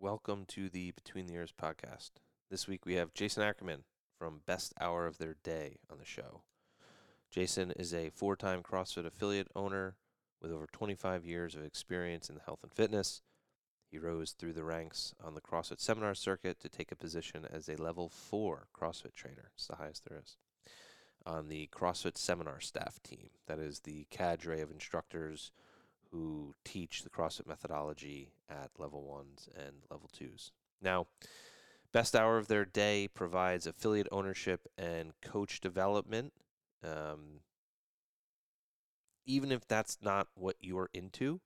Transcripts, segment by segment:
Welcome to the Between the Ears podcast. This week we have Jason Ackerman from Best Hour of Their Day on the show. Jason is a four time CrossFit affiliate owner with over 25 years of experience in the health and fitness. He rose through the ranks on the CrossFit seminar circuit to take a position as a level four CrossFit trainer. It's the highest there is. On the CrossFit seminar staff team. That is the cadre of instructors who teach the CrossFit methodology at level ones and level twos. Now, Best Hour of Their Day provides affiliate ownership and coach development. Um, even if that's not what you're into,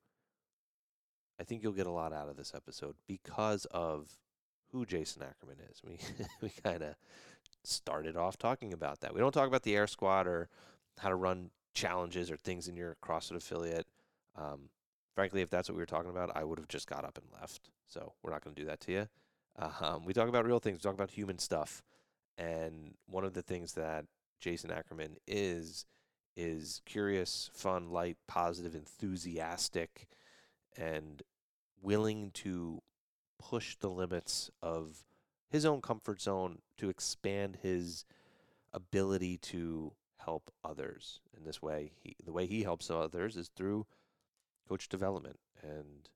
I think you'll get a lot out of this episode because of who Jason Ackerman is. We we kind of started off talking about that. We don't talk about the air squat or how to run challenges or things in your CrossFit affiliate. Um, frankly, if that's what we were talking about, I would have just got up and left. So we're not going to do that to you. Um, we talk about real things. We talk about human stuff. And one of the things that Jason Ackerman is is curious, fun, light, positive, enthusiastic, and willing to push the limits of his own comfort zone to expand his ability to help others. In this way, he, the way he helps others is through coach development and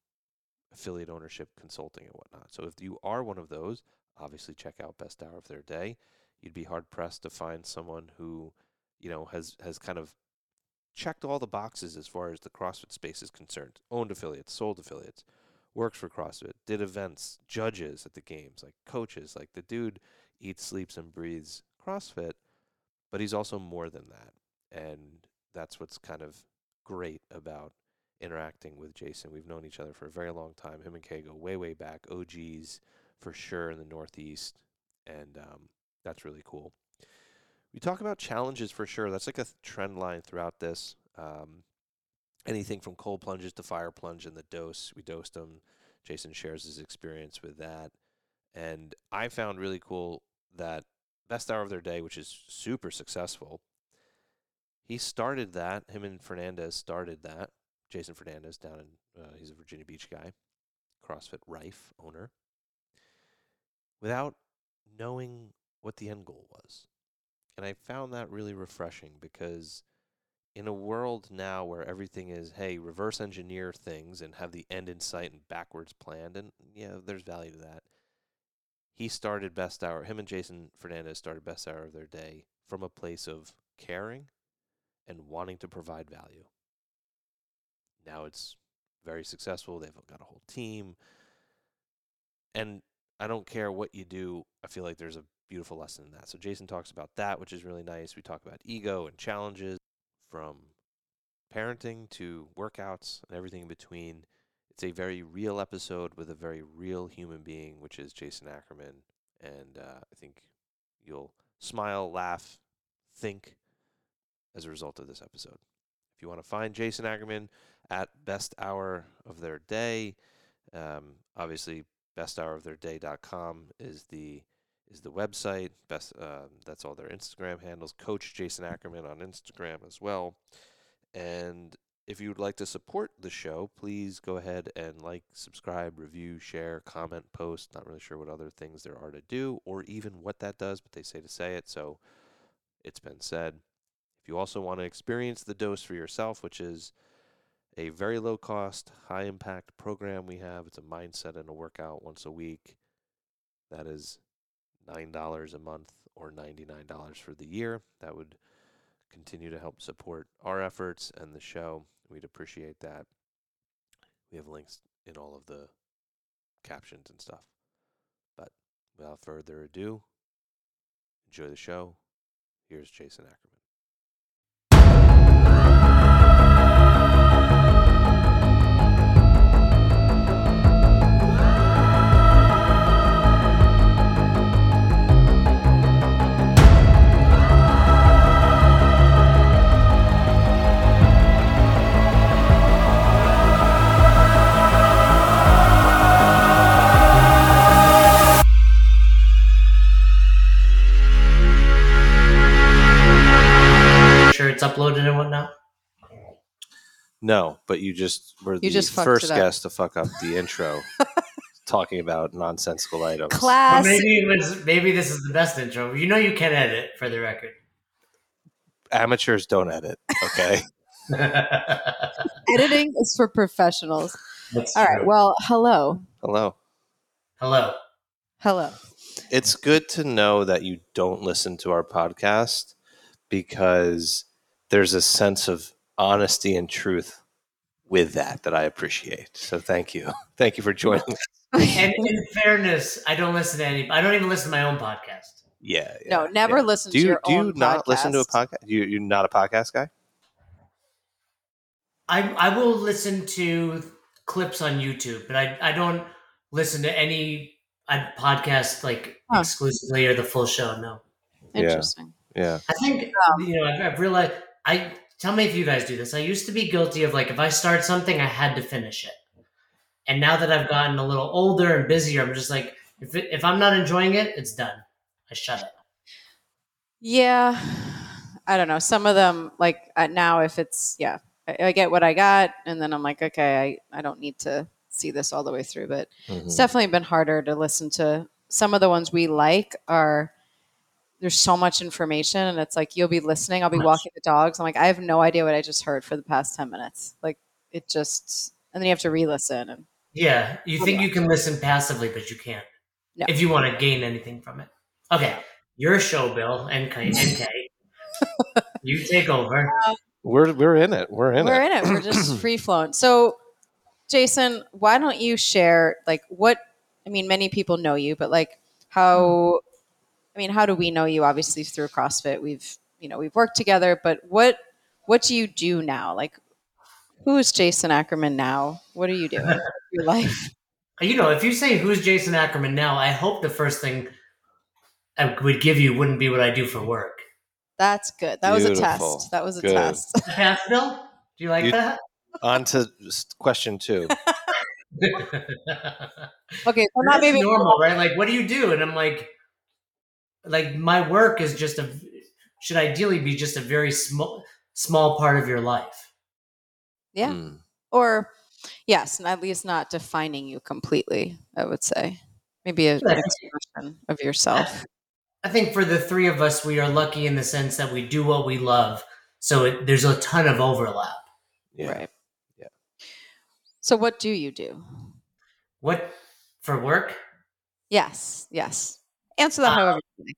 affiliate ownership consulting and whatnot. So if you are one of those, obviously check out Best Hour of Their Day. You'd be hard pressed to find someone who, you know, has has kind of checked all the boxes as far as the CrossFit space is concerned. Owned affiliates, sold affiliates, works for CrossFit, did events, judges at the games, like coaches. Like the dude eats, sleeps, and breathes CrossFit, but he's also more than that. And that's what's kind of great about interacting with Jason. We've known each other for a very long time. Him and Kay go way, way back. OGs for sure in the Northeast. And um, that's really cool. We talk about challenges for sure. That's like a trend line throughout this. Um, anything from cold plunges to fire plunge and the dose. We dosed him. Jason shares his experience with that. And I found really cool that best hour of their day, which is super successful. He started that. Him and Fernandez started that. Jason Fernandez down in, uh, he's a Virginia Beach guy, CrossFit Rife owner, without knowing what the end goal was. And I found that really refreshing because in a world now where everything is, hey, reverse engineer things and have the end in sight and backwards planned, and yeah, there's value to that. He started Best Hour, him and Jason Fernandez started Best Hour of their day from a place of caring and wanting to provide value. Now it's very successful. They've got a whole team. And I don't care what you do, I feel like there's a beautiful lesson in that. So Jason talks about that, which is really nice. We talk about ego and challenges from parenting to workouts and everything in between. It's a very real episode with a very real human being, which is Jason Ackerman. And uh, I think you'll smile, laugh, think as a result of this episode. If you want to find Jason Ackerman at best hour of their day, um, obviously besthouroftheirday.com is the is the website. Best uh, that's all their Instagram handles. Coach Jason Ackerman on Instagram as well. And if you would like to support the show, please go ahead and like, subscribe, review, share, comment, post. Not really sure what other things there are to do or even what that does, but they say to say it. So it's been said. If you also want to experience the dose for yourself, which is a very low cost, high impact program we have, it's a mindset and a workout once a week. That is $9 a month or $99 for the year. That would continue to help support our efforts and the show. We'd appreciate that. We have links in all of the captions and stuff. But without further ado, enjoy the show. Here's Jason Ackerman. No, but you just were You the just first it guest to fuck up the intro. talking about nonsensical items. Or Class. maybe it was. Maybe this is the best intro. You know, you can edit for the record. Amateurs don't edit. Okay. Editing is for professionals. That's All right. true. Well, hello. Hello. Hello. Hello. It's good to know that you don't listen to our podcast because there's a sense of honesty and truth with that that I appreciate. So thank you. Thank you for joining. us. And in fairness, I don't listen to any. I don't even listen to my own podcast. Yeah. yeah, no, never yeah. listen Do to you your do you own not listen to a podcast. podcast? You you're not a podcast guy? I I will listen to clips on YouTube, but I I don't listen to any uh, podcast like Huh. exclusively or the full show. No, Interesting. Yeah. I think you know I've, I've realized. I tell me if you guys do this. I used to be guilty of like if I start something, I had to finish it. And now that I've gotten a little older and busier, I'm just like if it, if I'm not enjoying it, it's done. I shut it. Yeah. I don't know. Some of them, like uh, now, if it's, yeah, I, I get what I got. And then I'm like, okay, I, I don't need to see this all the way through. But Mhm. it's definitely been harder to listen to. Some of the ones we like are, there's so much information. And it's like, you'll be listening. I'll be Much. walking the dogs. I'm like, I have no idea what I just heard for the past 10 minutes. Like, it just, and then you have to re listen. And Yeah, you think you can listen passively, but you can't. No. If you want to gain anything from it. Okay, your show, Bill and Kay. And you take over. Um, we're we're in it. We're in it. we're in it. We're just free flowing. So, Jason, why don't you share like what? I mean, many people know you, but like how? Mm-hmm. I mean, how do we know you? Obviously through CrossFit, we've you know we've worked together. But what what do you do now? Like, who is Jason Ackerman now? What are you doing with your life? You know, if you say who's Jason Ackerman now, I hope the first thing I would give you wouldn't be what I do for work. That's good. That was a test. That was a Good. test. Pass, Bill? Do you like You- that? On to question two. Okay, so not maybe normal, right? Like, what do you do? And I'm like, like my work is just a should ideally be just a very small small part of your life. Yeah. Mm. or yes, and at least not defining you completely. I would say maybe a, an expression of yourself. I think for the three of us, we are lucky in the sense that we do what we love. So it, there's a ton of overlap. Yeah. Right. Yeah. So what do you do? What for work? Yes, yes. Answer that however. Um, you like.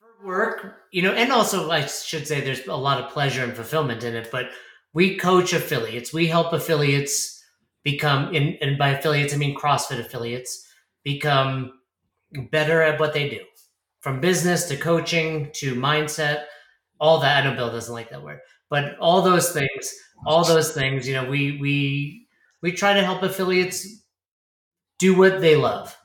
For work, you know, and also I should say there's a lot of pleasure and fulfillment in it, but we coach affiliates. We help affiliates become, in, and by affiliates, I mean CrossFit affiliates, become better at what they do from business to coaching to mindset, all that. I know Bill doesn't like that word, but all those things, all those things, you know, we, we, we try to help affiliates do what they love.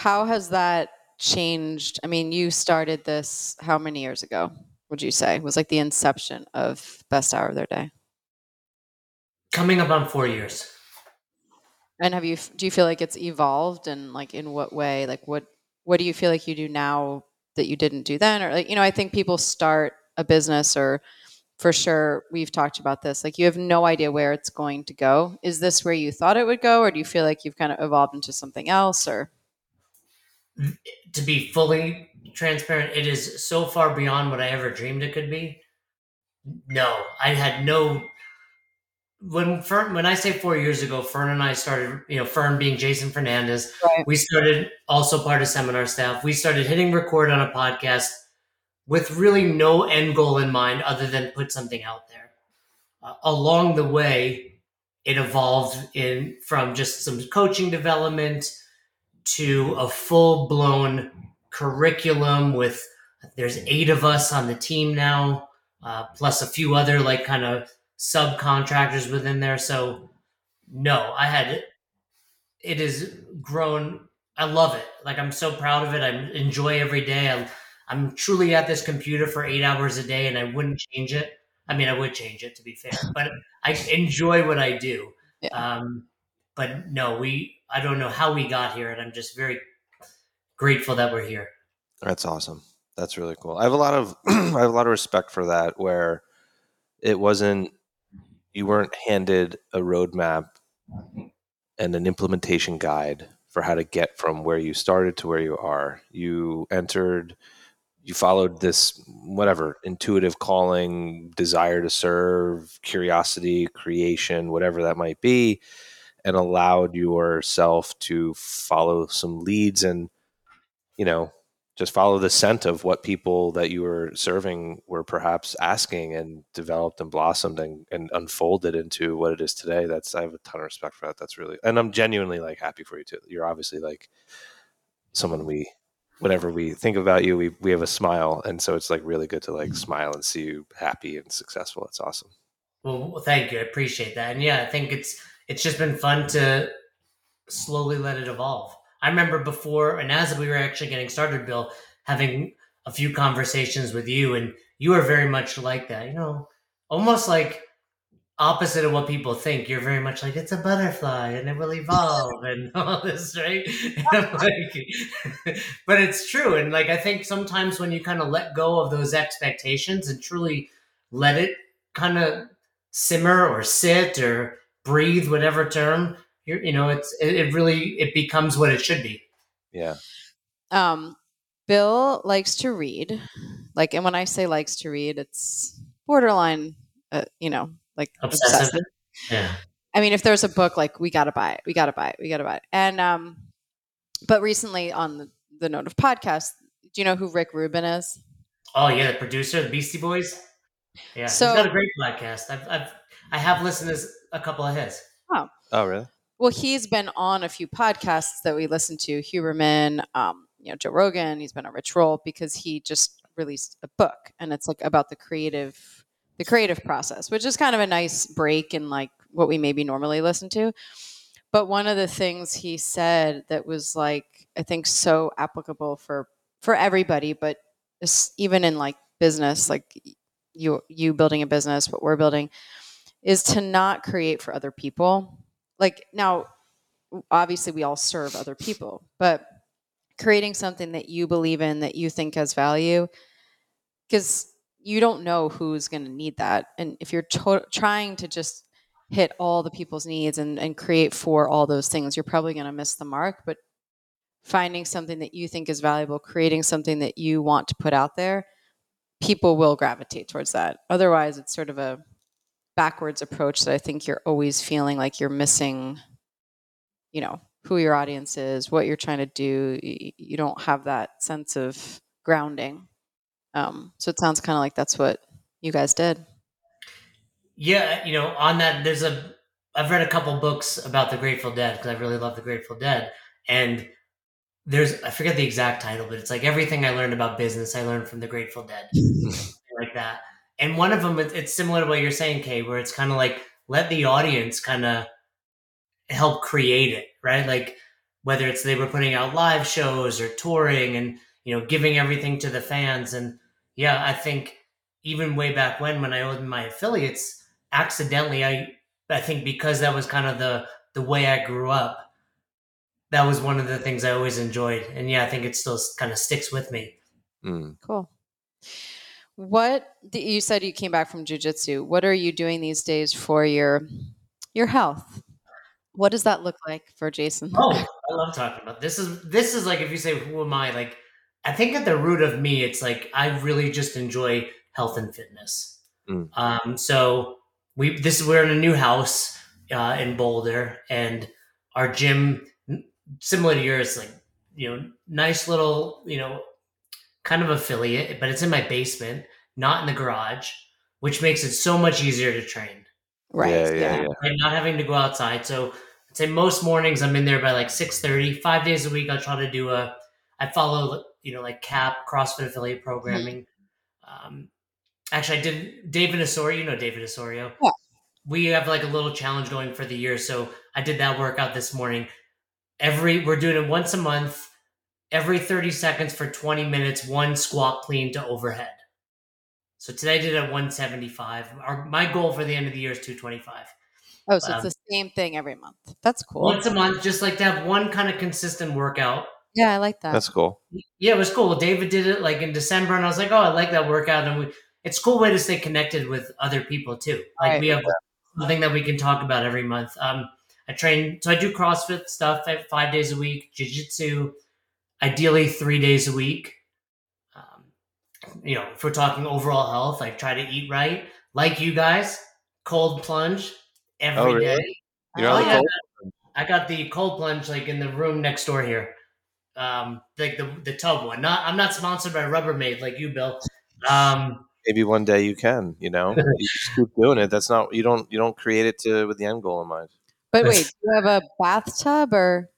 How has that changed? I mean, you started this how many years ago? Would you say it was like the inception of Best Hour of Their Day? Coming up on four years. And have you do you feel like it's evolved and like in what way? Like what what do you feel like you do now that you didn't do then? Or like you know, I think people start a business or for sure we've talked about this. Like you have no idea where it's going to go. Is this where you thought it would go or do you feel like you've kind of evolved into something else or to be fully transparent, it is so far beyond what I ever dreamed it could be. No, I had no. When Fern, when I say four years ago, Fern and I started, you know, Fern being Jason Fernandez, Right. we started also part of seminar staff. We started hitting record on a podcast with really no end goal in mind other than put something out there. Uh, along the way, it evolved in from just some coaching development to a full blown curriculum with there's eight of us on the team now, uh, plus a few other like kind of subcontractors within there. So no, I had it has grown. I love it. Like I'm so proud of it. I enjoy every day. I'm, I'm truly at this computer for eight hours a day, and I wouldn't change it. I mean, I would change it to be fair, but I enjoy what I do. Yeah. Um, but no, we. I don't know how we got here, and I'm just very grateful that we're here. That's awesome. That's really cool. I have a lot of I have a lot of respect for that where it wasn't you weren't handed a roadmap and an implementation guide for how to get from where you started to where you are. You entered, you followed this whatever intuitive calling, desire to serve, curiosity, creation, whatever that might be, and allowed yourself to follow some leads and, you know, just follow the scent of what people that you were serving were perhaps asking and developed and blossomed and, and unfolded into what it is today. That's I have a ton of respect for that. That's really and I'm genuinely like happy for you too. You're obviously like someone we whenever we think about you, we we have a smile. And so it's like really good to like mm-hmm. smile and see you happy and successful. It's awesome. Well, thank you. I appreciate that. And yeah, I think it's it's just been fun to slowly let it evolve. I remember before, and as we were actually getting started, Bill, having a few conversations with you, and you are very much like that. You know, almost like opposite of what people think. You're very much like it's a butterfly and it will evolve and all this, right? like, but it's true, and like I think sometimes when you kind of let go of those expectations and truly let it kind of simmer or sit or breathe, whatever term you're, you know, it's it, it really it becomes what it should be. Yeah. Um, Bill likes to read, like, and when I say likes to read, it's borderline, uh, you know, like Obsessive. obsessive. Yeah. I mean, if there's a book, like we gotta buy it, we gotta buy it, we gotta buy it. And um, but recently on the, the note of podcast, do you know who Rick Rubin is? Oh yeah, the producer, the Beastie Boys. Yeah, So- he's got a great podcast. I've, I've I have listened to a couple of his. Oh, Oh, really? Well, he's been on a few podcasts that we listen to, Huberman, um, you know, Joe Rogan. He's been on Rich Roll because he just released a book, and it's like about the creative, the creative process, which is kind of a nice break in like what we maybe normally listen to. But one of the things he said that was like I think so applicable for for everybody, but even in like business, like you you building a business, what we're building, is to not create for other people. Like now, obviously we all serve other people, but creating something that you believe in that you think has value, because you don't know who's going to need that, and if you're to- trying to just hit all the people's needs and, and create for all those things, you're probably going to miss the mark. But finding something that you think is valuable, creating something that you want to put out there, people will gravitate towards that. Otherwise, it's sort of a backwards approach that I think you're always feeling like you're missing, you know, who your audience is, what you're trying to do. You don't have that sense of grounding. Um, so it sounds kind of like that's what you guys did. Yeah, you know, on that, there's a. I've read a couple books about the Grateful Dead because I really love the Grateful Dead, and there's I forget the exact title, but it's like everything I learned about business I learned from the Grateful Dead, like that. And one of them, it's similar to what you're saying, Kay, where it's kind of like let the audience kind of help create it, right? Like whether it's they were putting out live shows or touring and you know giving everything to the fans, and yeah, I think even way back when when I owned my affiliates accidentally i i think because that was kind of the the way i grew up that was one of the things i always enjoyed and yeah i think it still kind of sticks with me Mm. Cool. What d- you said you came back from jujitsu. What are you doing these days for your your health? What does that look like for Jason? oh i love talking about this is this is like if you say who am i like i think at the root of me it's like i really just enjoy health and fitness Mm. um so we this we're in a new house uh in boulder and our gym similar to yours like you know nice little you know kind of affiliate but it's in my basement not in the garage which makes it so much easier to train right. Yeah, yeah, yeah. like not having to go outside. So I'd say most mornings I'm in there by like 6.30. Five days a week I try to do a I follow you know like CAP CrossFit affiliate programming. Um, actually I did David Osorio, you know David Osorio. Yeah. We have like a little challenge going for the year. So I did that workout this morning. Every we're doing it once a month, every 30 seconds for 20 minutes, one squat clean to overhead. So today I did it at 175. Our, my goal for the end of the year is 225 Oh, so Um, it's the same thing every month. That's cool. once a month, just like to have one kind of consistent workout. Yeah, I like that. That's cool. Yeah, it was cool. David did it like in December, and I was like, oh, I like that workout. And we, it's a cool way to stay connected with other people too. Like Right. we have something that we can talk about every month. Um, I train, so I do CrossFit stuff at five days a week, Jiu-Jitsu, ideally three days a week. You know, if we're talking overall health, I try to eat right. Like you guys, cold plunge every Oh, day. You're Oh, yeah. cold- I got the cold plunge like in the room next door here. Um, like the the tub one. Not I'm not sponsored by Rubbermaid like you, Bill. Um, Maybe one day you can. You know, you just keep doing it. That's not you don't you don't create it to with the end goal in mind. But wait, do you have a bathtub or?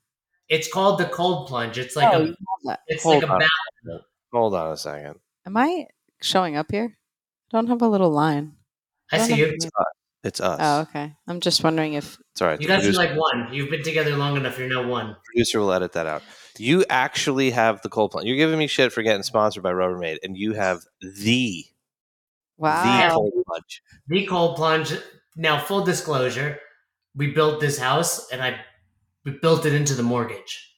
it's called the cold plunge. It's like oh, a you have that. it's Hold like a bath. Hold on a second. Am I showing up here? I don't have a little line. I don't see have you. any- It's us. Oh, okay. I'm just wondering if It's all right. You The guys are producer, like one. You've been together long enough. You're now one. producer will edit that out. You actually have the cold plunge. You're giving me shit for getting sponsored by Rubbermaid, and you have the wow the wow. cold plunge. The cold plunge. Now, full disclosure, we built this house, and I we built it into the mortgage.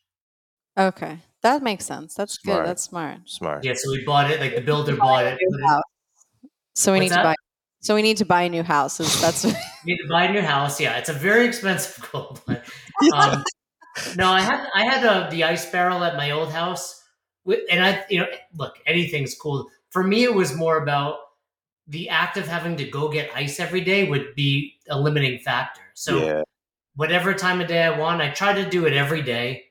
Okay, that makes sense. That's Smart. good. That's smart. Smart. Yeah, so we bought it. Like the builder bought it. So we What's need to buy. So we need to buy a new house. Is that's You need to buy a new house. Yeah, it's a very expensive cold plunge. Um, no, I had I had uh the ice barrel at my old house, Wi- and I you know look anything's cool. For me, it was more about the act of having to go get ice every day would be a limiting factor. So yeah. whatever time of day I want, I try to do it every day.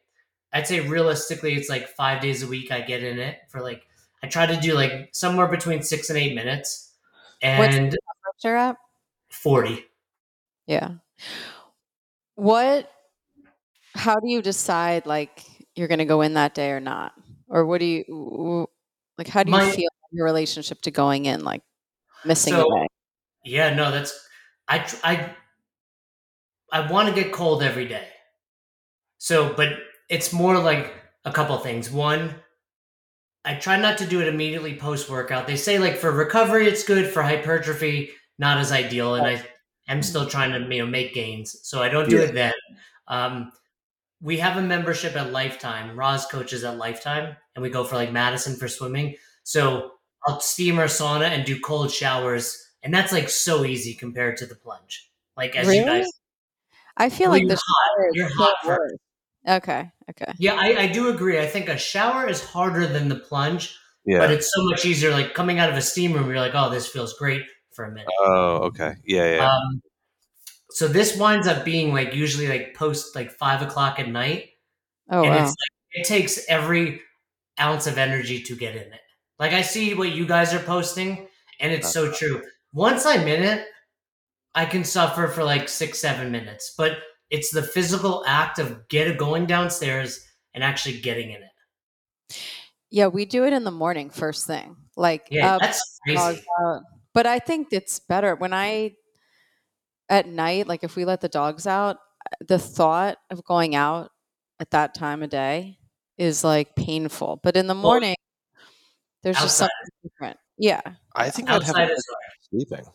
I'd say realistically, it's like five days a week I get in it for like I try to do like somewhere between six and eight minutes, and you're at. forty. Yeah. What? How do you decide like you're going to go in that day or not, or what do you like? How do you My- feel in your relationship to going in like missing So- a day? Yeah, no, that's I I I want to get cold every day. So, but it's more like a couple things. One, I try not to do it immediately post workout. They say like for recovery it's good, for hypertrophy not as ideal, and I am still trying to you know make gains, so I don't do Yeah. it then. Um, we have a membership at Lifetime. Roz coaches at Lifetime, and we go for like Madison for swimming. So I'll steam our sauna and do cold showers, and that's like so easy compared to the plunge. Like as you guys, I feel Well, like you're the shower is You're so hot first. Okay. Okay. yeah, I, I do agree. I think a shower is harder than the plunge, Yeah. but it's so much easier. Like coming out of a steam room, you're like, oh, this feels great for a minute. oh, okay. Yeah, yeah. Um, so this winds up being like usually like post like five o'clock at night, Oh and wow. it's like it takes every ounce of energy to get in it. Like I see what you guys are posting, and it's so true. Once I'm in it, I can suffer for like six, seven minutes, but it's the physical act of get going downstairs and actually getting in it. Yeah, we do it in the morning first thing. Like Yeah, up, that's crazy. out. But I think it's better when I at night, like if we let the dogs out, the thought of going out at that time of day is like painful. But in the morning, there's just something different. Yeah. I think I'd have a outside is sleeping.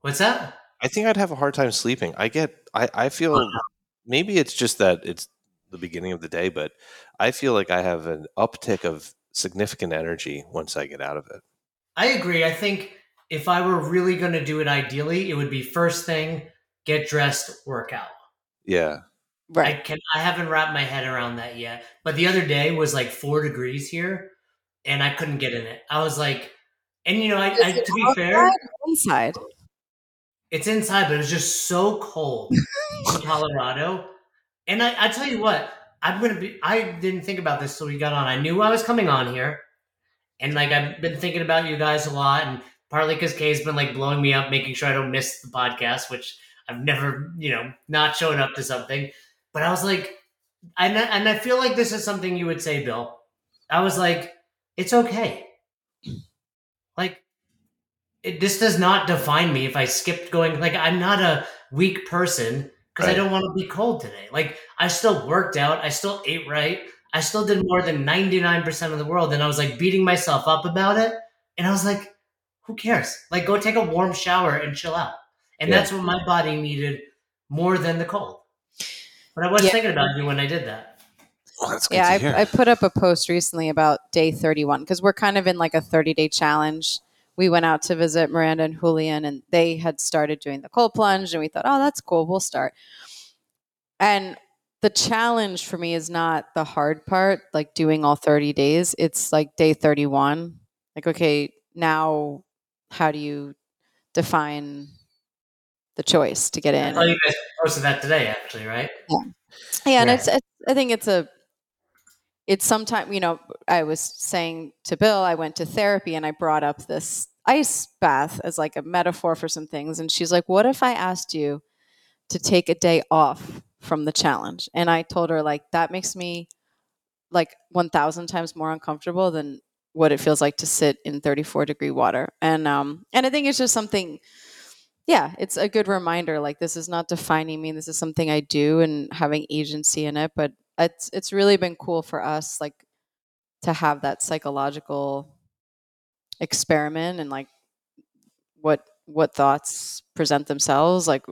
what's that? I think I'd have a hard time sleeping. I get. I. I feel. Uh-huh. Maybe it's just that it's the beginning of the day, but I feel like I have an uptick of significant energy once I get out of it. I agree. I think if I were really going to do it ideally, it would be first thing, get dressed, workout. Yeah. Right. I Right. can I haven't wrapped my head around that yet. But the other day was like four degrees here, and I couldn't get in it. I was like, and you know, I, I to be fair, outside or inside. It's inside, but it was just so cold in Colorado. And I, I tell you what, I'm gonna be. I didn't think about this till we got on. I knew I was coming on here, and like I've been thinking about you guys a lot, and partly because Kay's been like blowing me up, making sure I don't miss the podcast, which I've never, you know, not showing up to something. But I was like, and I, and I feel like this is something you would say, Bill. I was like, it's okay. Like, it, this does not define me if I skipped going. Like, I'm not a weak person because I don't want to be cold today. Like, I still worked out. I still ate right. I still did more than 99% of the world. And I was like beating myself up about it. And I was like, who cares? Like, go take a warm shower and chill out. And Yeah. that's what my body needed more than the cold. But I was Yeah. thinking about you when I did that. Well, Yeah, I. I put up a post recently about day 31 because we're kind of in like a 30 day challenge. We went out to visit Miranda and Julian, and they had started doing the cold plunge, and we thought, oh, that's cool, we'll start. and the challenge for me is not the hard part, like doing all 30 days. It's like day 31. Like, okay, now how do you define the choice to get in? Oh, you guys posted that today, actually, right? Yeah, and Yeah. it's, it's I think it's a it's sometimes you know I was saying to Bill I went to therapy and I brought up this ice bath as like a metaphor for some things and she's like what if I asked you to take a day off from the challenge and I told her like that makes me like 1000 times more uncomfortable than what it feels like to sit in 34 degree water and um and I think it's just something yeah, it's a good reminder. Like this is not defining me. This is something I do and having agency in it. But it's it's really been cool for us, like to have that psychological experiment and like what what thoughts present themselves, like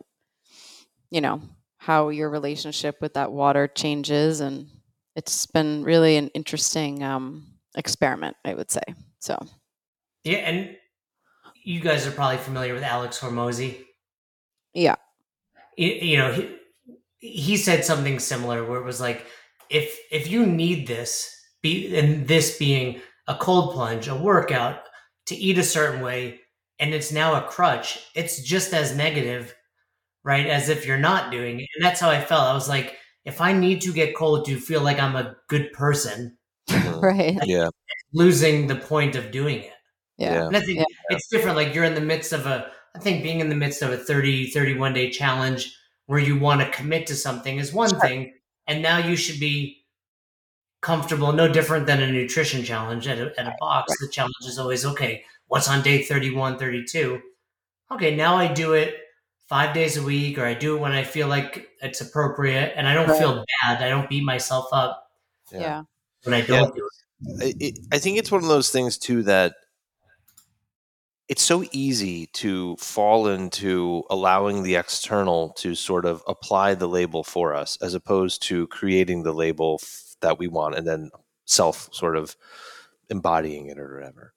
you know how your relationship with that water changes, and it's been really an interesting um, experiment, I would say. So Yeah, and you guys are probably familiar with Alex Hormozi. yeah, you, you know he, he said something similar where it was like if if you need this be and this being a cold plunge a workout to eat a certain way and it's now a crutch it's just as negative right as if you're not doing it and that's how i felt i was like if i need to get cold to feel like i'm a good person Mhm. right, Yeah. losing the point of doing it yeah, Yeah. and I think Yeah. it's different. Like you're in the midst of a, I think being in the midst of a 30, 31 day challenge where you want to commit to something is one Sure. thing. And now you should be comfortable, no different than a nutrition challenge at a, at a box. The challenge is always, okay, what's on day 31, 32? Okay, now I do it five days a week or I do it when I feel like it's appropriate and I don't Right. feel bad. I don't beat myself up yeah. when I don't do it. I, it, I think it's one of those things too that it's so easy to fall into allowing the external to sort of apply the label for us as opposed to creating the label f- that we want and then self sort of embodying it or whatever.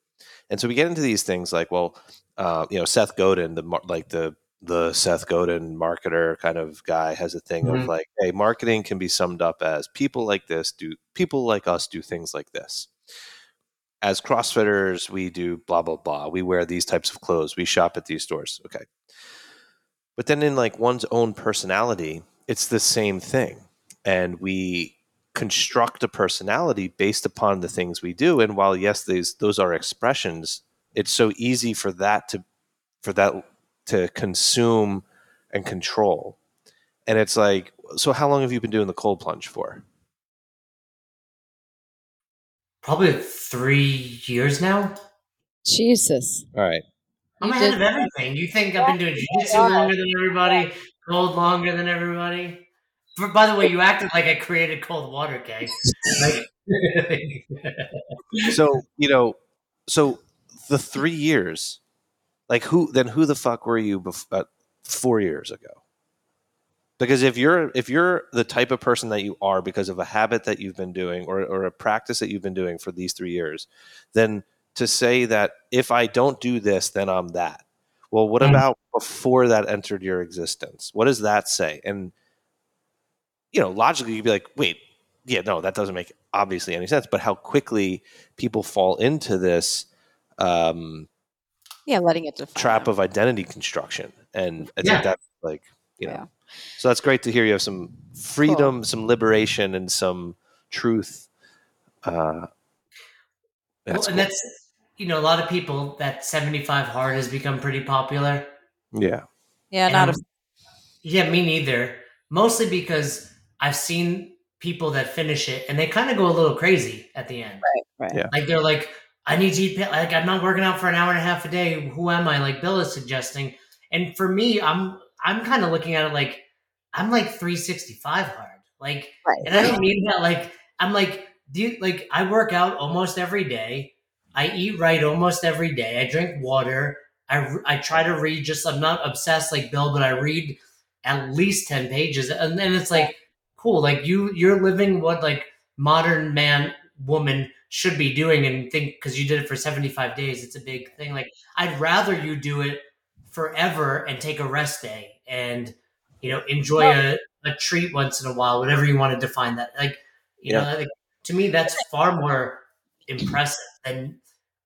And so we get into these things like, well, uh, you know, Seth Godin, the like the the Seth Godin marketer kind of guy has a thing of Mhm. like, hey, marketing can be summed up as people like this do people like us do things like this. As CrossFitters, we do blah blah blah. We wear these types of clothes. We shop at these stores. Okay. But then in like one's own personality, it's the same thing. And we construct a personality based upon the things we do. And while yes, these those are expressions, it's so easy for that to for that to consume and control. And it's like, so how long have you been doing the cold plunge for? Probably three years now. Jesus. All right. I'm You ahead did- of everything. You think I've been doing jiu-jitsu longer than everybody, cold longer than everybody? For, by the way, you acted like I created cold water, Kay. Like, so you know so the three years like who then who the fuck were you bef- uh, four years ago because if you're if you're the type of person that you are because of a habit that you've been doing or, or a practice that you've been doing for these three years then to say that if i don't do this then i'm that well what Mm. about before that entered your existence what does that say and you know logically you'd be like wait yeah no that doesn't make obviously any sense but how quickly people fall into this um, Yeah, letting it define. trap them. of identity construction and i Yeah. think that's like you know Yeah. So that's great to hear you have some freedom some liberation and some truth uh well, and cool. that's you know a lot of people that 75 hard has become pretty popular. yeah Yeah, not a yeah, me neither. Mostly because I've seen people that finish it and they kind of go a little crazy at the end. right. Yeah. Like they're like, I need to eat. Like I'm not working out for an hour and a half a day. Who am I? Like Bill is suggesting. And for me, I'm I'm kind of looking at it like I'm like 365 hard. Like, Right. and I don't mean that like I'm like do you, like I work out almost every day. I eat right almost every day. I drink water. I, I try to read. Just I'm not obsessed like Bill, but I read at least ten pages, and then it's like cool. Like you you're living what like modern man woman should be doing and think because you did it for 75 days it's a big thing like i'd rather you do it forever and take a rest day and you know enjoy a a treat once in a while, whatever you want to define that. Like, you know, like, to me, that's far more impressive than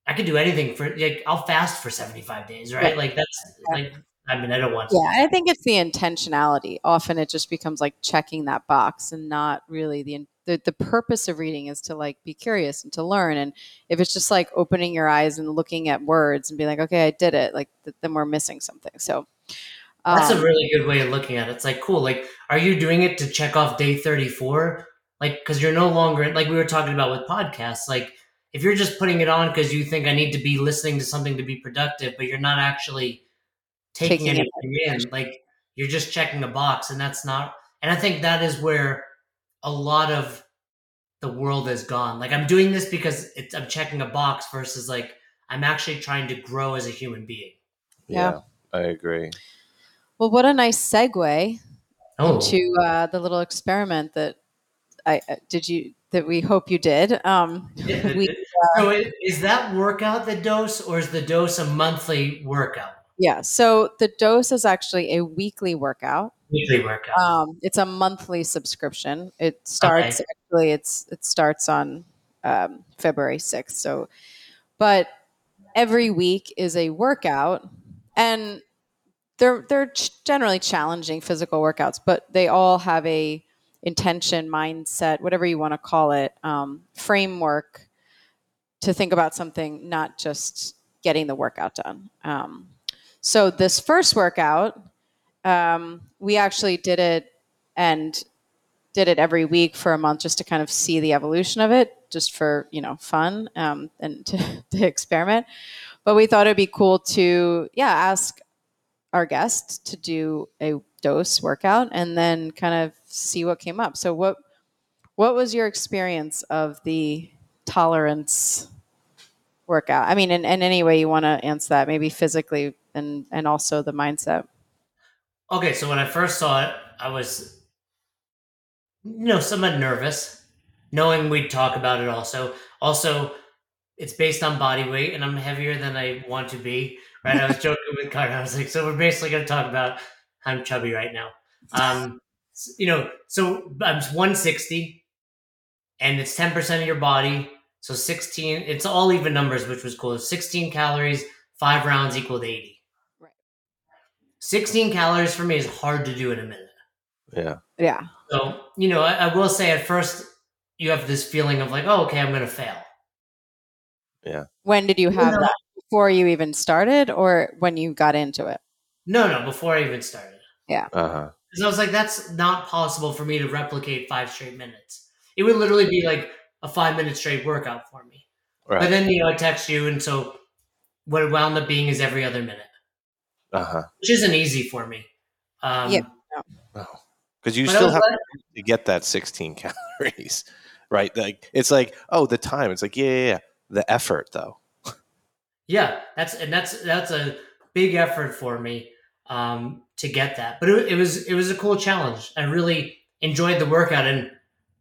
I could do anything for. Like, I'll fast for seventy five days, right? Right. Like that's like. I mean, I don't want. Yeah, and I think it's the intentionality. Often it just becomes like checking that box and not really the the the purpose of reading is to like be curious and to learn. And if it's just like opening your eyes and looking at words and being like, okay, I did it, like th- then we're missing something. So That's a um, really good way of looking at it. It's like, cool. Like, are you doing it to check off day 34? Like, because you're no longer, like we were talking about with podcasts, like, if you're just putting it on because you think I need to be listening to something to be productive, but you're not actually taking, Taking anything in, like, you're just checking a box, and that's not, and I think that is where a lot of the world is gone. Like, I'm doing this because it's, I'm checking a box versus like, I'm actually trying to grow as a human being. Yeah. I agree. well, what a nice segue Oh, into uh, the little experiment that I uh, did you that we hope you did. Um, we so is that workout the dose, or is the dose a monthly workout? yeah. So the dose is actually a weekly workout. Weekly workout. Um, it's a monthly subscription. It starts actually. It's it starts on um, February sixth. So, but every week is a workout, and they're they're generally challenging physical workouts, but they all have a intention, mindset, whatever you want to call it, um, framework to think about something, not just getting the workout done. Um, so this first workout um, we actually did it and did it every week for a month just to kind of see the evolution of it just for you know fun um, and to, to experiment. But we thought it'd be cool to yeah ask our guest to do a dose workout and then kind of see what came up. So what what was your experience of the tolerance workout? I mean in, in any way you want to answer that maybe physically and and also the mindset okay, so when I first saw it, I was, you know, somewhat nervous, knowing we'd talk about it. Also, also, it's based on body weight, and I'm heavier than I want to be. Right? I was joking with Carter. I was like, so we're basically going to talk about I'm chubby right now. Um, you know, so I'm 160, and it's 10% of your body. So 16, it's all even numbers, which was cool. 16 calories, five rounds equal to 80. Right. 16 calories for me is hard to do in a minute. Yeah. yeah So, you know, I, I will say at first you have this feeling of like, oh, okay, I'm going to fail. Yeah. When did you have No. that? Before you even started, or when you got into it? No, no, before I even started. Yeah. Uh huh. Because I was like, that's not possible for me to replicate five straight minutes. It would literally be like a five minute straight workout for me. Right. But then, you know, I text you, and so what it wound up being is every other minute, Uh huh. which isn't easy for me. Um, Yeah. Because you but still have glad- to get that 16 calories, right? Like it's like, oh, the time. It's like, yeah, yeah, yeah. The effort, though. Yeah, that's and that's that's a big effort for me um, to get that. But it, it was it was a cool challenge. I really enjoyed the workout, and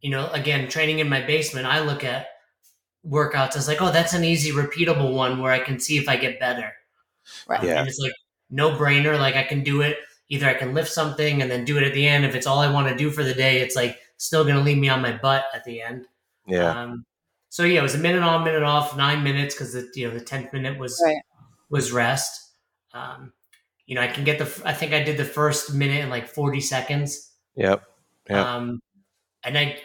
you know, again, training in my basement, I look at workouts as like, oh, that's an easy, repeatable one where I can see if I get better. Right. Yeah. And it's like no brainer. Like I can do it. Either I can lift something and then do it at the end. If it's all I want to do for the day, it's like still going to leave me on my butt at the end. Yeah. Um, so yeah, it was a minute on, minute off, nine minutes because the you know the tenth minute was Right. was rest. Um, you know, I can get the. I think I did the first minute in like forty seconds. Yep. Yeah. Um, and I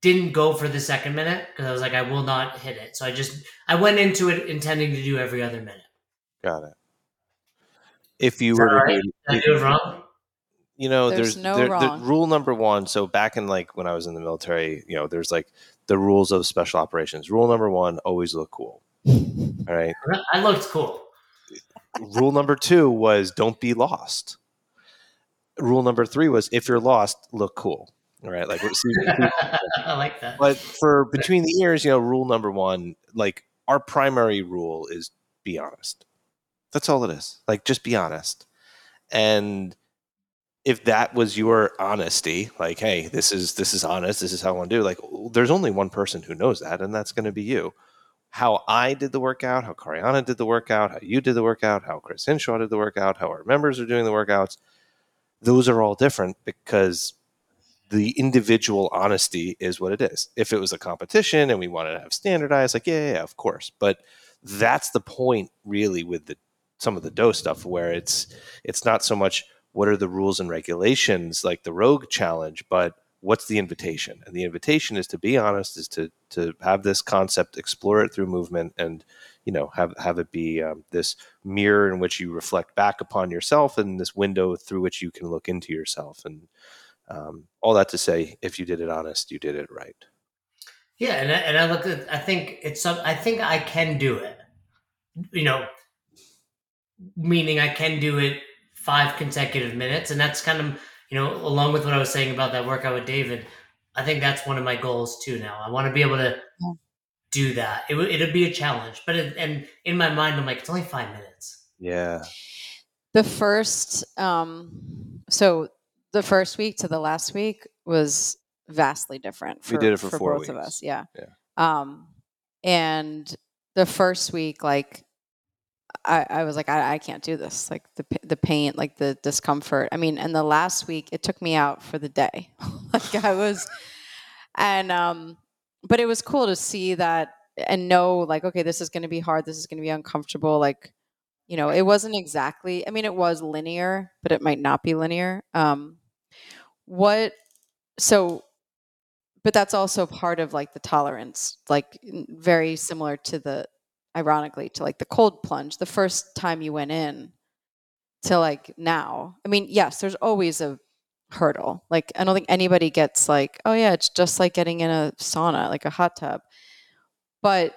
didn't go for the second minute because I was like, I will not hit it. So I just I went into it intending to do every other minute. Got it. If you were that to right? do, Did I do it wrong? you know, There's there's, no there- the rule number one. So back in like when I was in the military, you know, there's like the rules of special operations. Rule number one: always look cool. All right. I looked cool. rule number two was don't be lost. Rule number three was if you're lost, look cool. All right, like see, I like that. but for between the ears, you know, rule number one, like our primary rule is be honest. That's all it is. Like just be honest. And if that was your honesty, like, hey, this is this is honest, this is how I want to do, like there's only one person who knows that, and that's gonna be you. How I did the workout, how Cariana did the workout, how you did the workout, how Chris Hinshaw did the workout, how our members are doing the workouts, those are all different because the individual honesty is what it is. If it was a competition and we wanted to have standardized, like yeah, yeah, yeah, of course. But that's the point, really, with the some of the dough stuff, where it's it's not so much what are the rules and regulations like the Rogue Challenge, but what's the invitation? And the invitation is to be honest, is to to have this concept, explore it through movement, and you know have have it be um, this mirror in which you reflect back upon yourself, and this window through which you can look into yourself. And um, all that to say, if you did it honest, you did it right. Yeah, and I, and I look at I think it's some I think I can do it. You know, meaning I can do it five consecutive minutes, and that's kind of you know along with what I was saying about that workout with David. I think that's one of my goals too. Now I want to be able to yeah. do that. It would it'd be a challenge, but it, and in my mind I'm like it's only five minutes. Yeah. The first, um, so the first week to the last week was vastly different. For, we did it for, for both weeks. of us. Yeah. Yeah. Um, and the first week, like, I, I was like, I, I can't do this. Like the the pain, like the discomfort. I mean, and the last week, it took me out for the day. like I was, and um, but it was cool to see that and know, like, okay, this is going to be hard. This is going to be uncomfortable. Like, you know, it wasn't exactly. I mean, it was linear, but it might not be linear. Um, what so but that's also part of like the tolerance like very similar to the ironically to like the cold plunge the first time you went in to like now. I mean yes there's always a hurdle. Like i don't think anybody gets like oh yeah it's just like getting in a sauna like a hot tub. But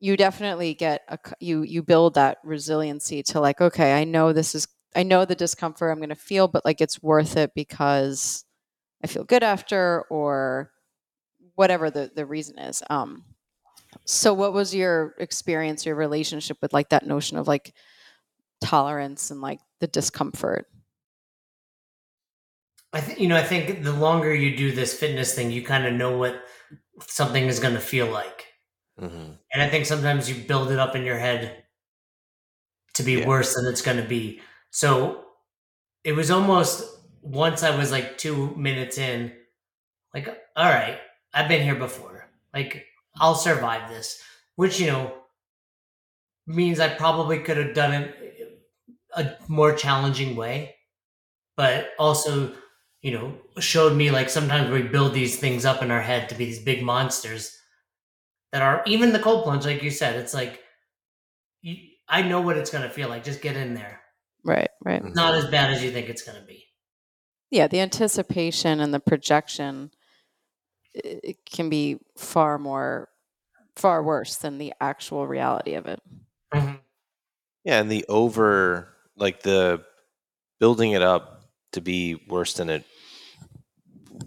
you definitely get a you you build that resiliency to like okay i know this is i know the discomfort i'm going to feel but like it's worth it because I feel good after, or whatever the, the reason is. Um, so, what was your experience, your relationship with like that notion of like tolerance and like the discomfort? I think you know. I think the longer you do this fitness thing, you kind of know what something is going to feel like, mm-hmm. and I think sometimes you build it up in your head to be yeah. worse than it's going to be. So it was almost once I was like two minutes in, like, all right, I've been here before. Like, I'll survive this, which, you know, means I probably could have done it a more challenging way, but also, you know, showed me like sometimes we build these things up in our head to be these big monsters that are even the cold plunge, like you said, it's like, you, I know what it's going to feel like. Just get in there. Right, right. It's not as bad as you think it's going to be yeah the anticipation and the projection it can be far more far worse than the actual reality of it mm-hmm. yeah and the over like the building it up to be worse than it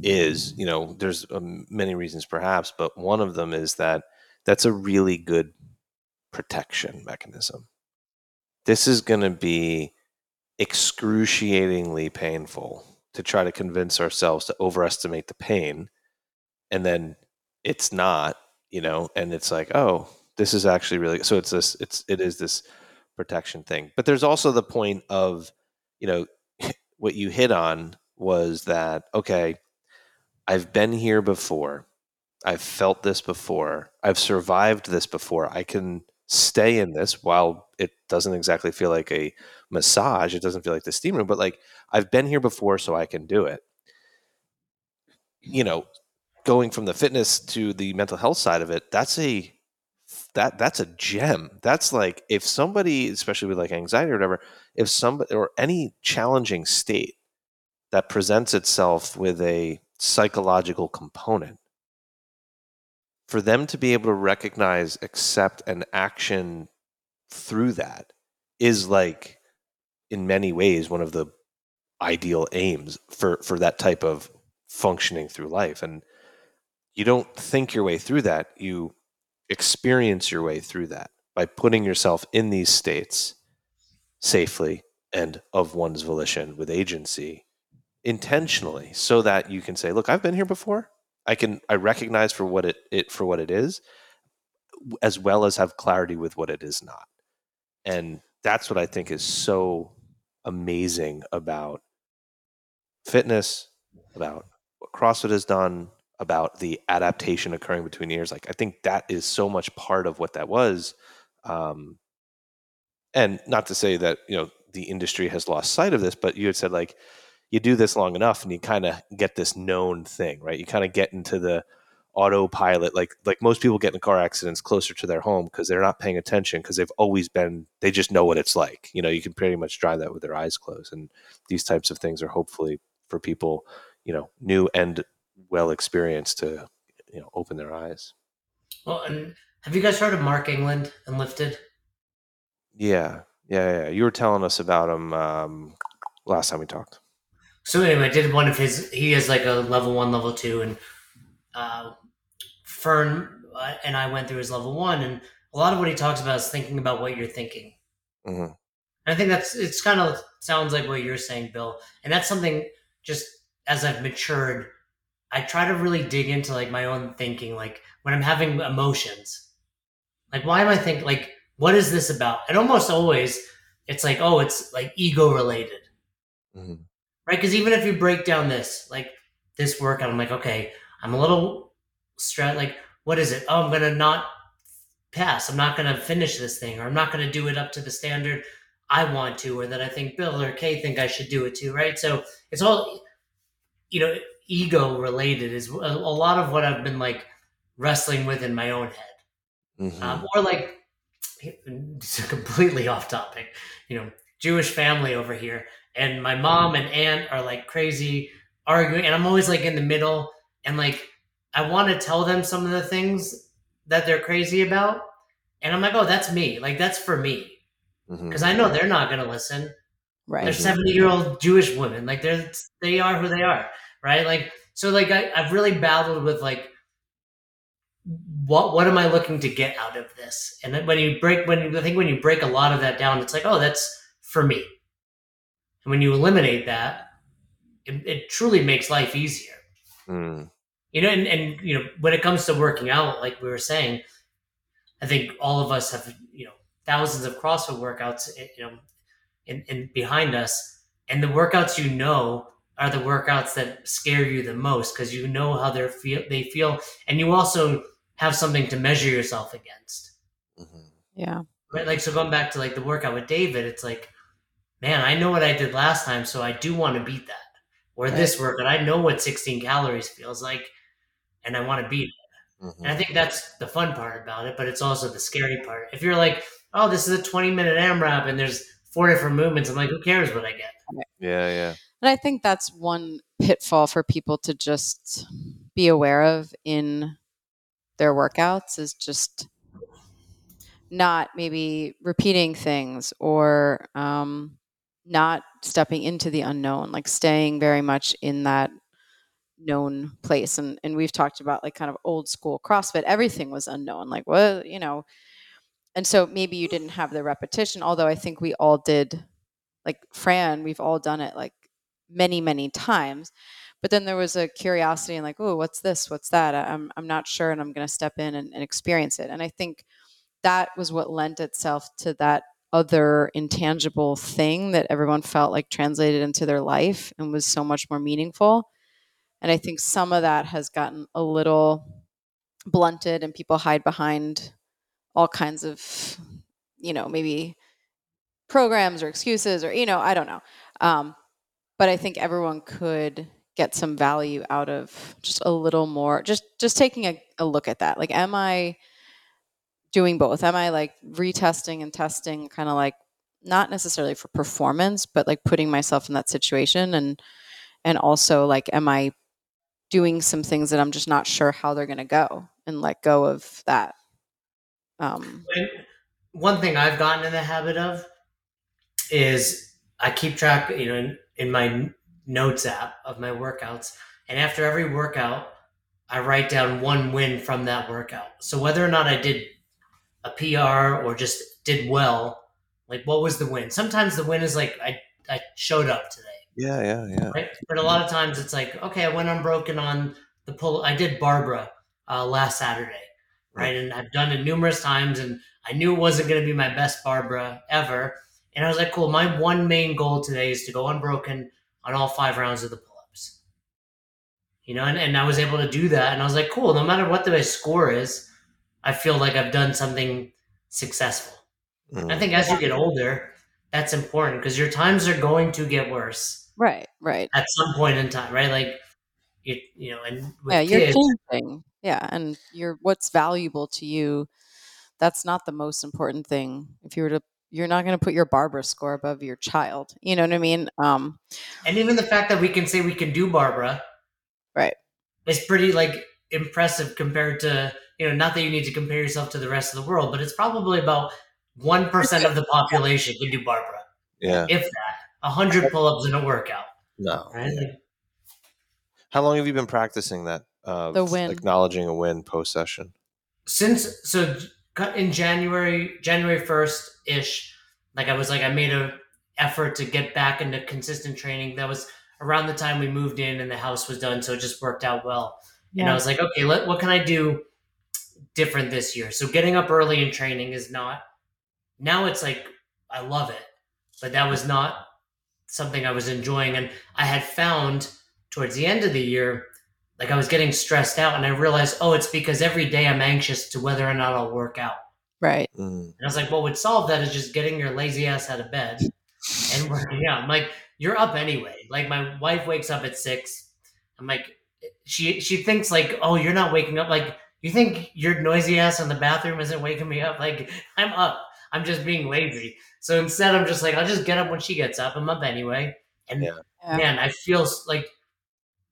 is you know there's um, many reasons perhaps but one of them is that that's a really good protection mechanism this is going to be excruciatingly painful to try to convince ourselves to overestimate the pain and then it's not you know and it's like oh this is actually really so it's this it's it is this protection thing. But there's also the point of you know what you hit on was that okay i've been here before. I've felt this before. I've survived this before. I can stay in this while it doesn't exactly feel like a massage. It doesn't feel like the steam room, but like I've been here before, so I can do it. You know, going from the fitness to the mental health side of it, that's a that that's a gem. That's like if somebody, especially with like anxiety or whatever, if somebody or any challenging state that presents itself with a psychological component, for them to be able to recognize, accept, and action through that is like in many ways one of the ideal aims for for that type of functioning through life and you don't think your way through that you experience your way through that by putting yourself in these states safely and of one's volition with agency intentionally so that you can say look i've been here before. I can i recognize for what it, it for what it is as well as have clarity with what it is not. And that's what i think is so amazing about fitness, about what CrossFit has done about the adaptation occurring between years. Like I think that is so much part of what that was. Um, and not to say that you know the industry has lost sight of this, but you had said like you do this long enough and you kind of get this known thing, right? You kind of get into the autopilot like like most people get in car accidents closer to their home because they're not paying attention because they've always been they just know what it's like you know you can pretty much drive that with their eyes closed and these types of things are hopefully for people you know new and well experienced to you know open their eyes well and have you guys heard of mark england and lifted yeah yeah yeah you were telling us about him um, last time we talked so anyway i did one of his he has like a level one level two and uh, Fern uh, and I went through his level one, and a lot of what he talks about is thinking about what you're thinking. Mm-hmm. And I think that's it's kind of sounds like what you're saying, Bill, and that's something just as I've matured, I try to really dig into like my own thinking, like when I'm having emotions, like why am I thinking like what is this about? And almost always it's like oh it's like ego related, mm-hmm. right? Because even if you break down this like this workout, I'm like okay, I'm a little stressed. Like, what is it? Oh, I'm gonna not pass. I'm not gonna finish this thing, or I'm not gonna do it up to the standard I want to, or that I think Bill or Kay think I should do it to. Right. So it's all, you know, ego related. Is a, a lot of what I've been like wrestling with in my own head, mm-hmm. um, or like completely off topic. You know, Jewish family over here, and my mom and aunt are like crazy arguing, and I'm always like in the middle and like I want to tell them some of the things that they're crazy about, and I'm like, oh, that's me. Like that's for me because mm-hmm. I know they're not going to listen. Right. They're 70 year old Jewish women. Like they're they are who they are. Right. Like so. Like I, I've really battled with like what what am I looking to get out of this? And then when you break when you, I think when you break a lot of that down, it's like, oh, that's for me. And when you eliminate that, it, it truly makes life easier. Mm. You know, and, and you know, when it comes to working out, like we were saying, I think all of us have you know thousands of CrossFit workouts, eh, you know, in, in behind us, and the workouts you know are the workouts that scare you the most because you know how they feel they feel, and you also have something to measure yourself against. Mm-hmm. Yeah. Right. Like so, going back to like the workout with David, it's like, man, I know what I did last time, so I do want to beat that or right. this workout. I know what 16 calories feels like, and I want to beat it. Mm-hmm. And I think that's the fun part about it, but it's also the scary part. If you're like, oh, this is a 20 minute AMRAP and there's four different movements, I'm like, who cares what I get? Yeah, yeah. And I think that's one pitfall for people to just be aware of in their workouts is just not maybe repeating things or um, not stepping into the unknown, like staying very much in that known place. And and we've talked about like kind of old school CrossFit, everything was unknown. Like what, you know, and so maybe you didn't have the repetition, although I think we all did like Fran, we've all done it like many, many times. But then there was a curiosity and like, oh, what's this? What's that? I'm I'm not sure and I'm gonna step in and, and experience it. And I think that was what lent itself to that other intangible thing that everyone felt like translated into their life and was so much more meaningful. And I think some of that has gotten a little blunted and people hide behind all kinds of, you know, maybe programs or excuses or, you know, I don't know. Um, but I think everyone could get some value out of just a little more, just just taking a, a look at that. Like, am I doing both? Am I like retesting and testing kind of like not necessarily for performance, but like putting myself in that situation and and also like am I doing some things that I'm just not sure how they're going to go and let go of that. Um, one thing I've gotten in the habit of is I keep track, you know, in, my notes app of my workouts, and after every workout, I write down one win from that workout. So whether or not I did a PR or just did well, like what was the win? Sometimes the win is like I I showed up today. Yeah, yeah, yeah. Right? But a lot of times it's like, okay, I went unbroken on the pull. I did Barbara uh, last Saturday, right? And I've done it numerous times, and I knew it wasn't going to be my best Barbara ever. And I was like, cool. My one main goal today is to go unbroken on all five rounds of the pull ups. you know, and, and I was able to do that. And I was like, cool, no matter what the score is, I feel like I've done something successful. Mm. I think as you get older, that's important because your times are going to get worse Right, right. at some point in time, right? Like, you, you know, and with yeah, you're kids, changing. Yeah, and you're what's valuable to you. That's not the most important thing. If you were to, you're not going to put your Barbara score above your child. You know what I mean? Um, and even the fact that we can say we can do Barbara, Right. is pretty like impressive compared to you know, not that you need to compare yourself to the rest of the world, but it's probably about one percent of the population can do Barbara, Yeah. if that. A hundred pull-ups in a workout. No. right? Like, How long have you been practicing that? Uh, The win. Acknowledging a win post session. since so cut in January January first ish, like I was like I made a effort to get back into consistent training. That was around the time we moved in and the house was done, so it just worked out well. And I was like, okay, let, what can I do different this year? So getting up early in training is not now. It's like I love it, but that was not something I was enjoying, and I had found towards the end of the year like I was getting stressed out, and I realized, oh, it's because every day I'm anxious to whether or not I'll work out. right. Mm. And I was like, what would solve that is just getting your lazy ass out of bed and working out. I'm like, you're up anyway. Like my wife wakes up at six. I'm like, she she thinks like, oh, you're not waking up. Like you think your noisy ass in the bathroom isn't waking me up? Like I'm up. I'm just being lazy. So instead, I'm just like, I'll just get up when she gets up. I'm up anyway. And Yeah. Yeah. man, I feel like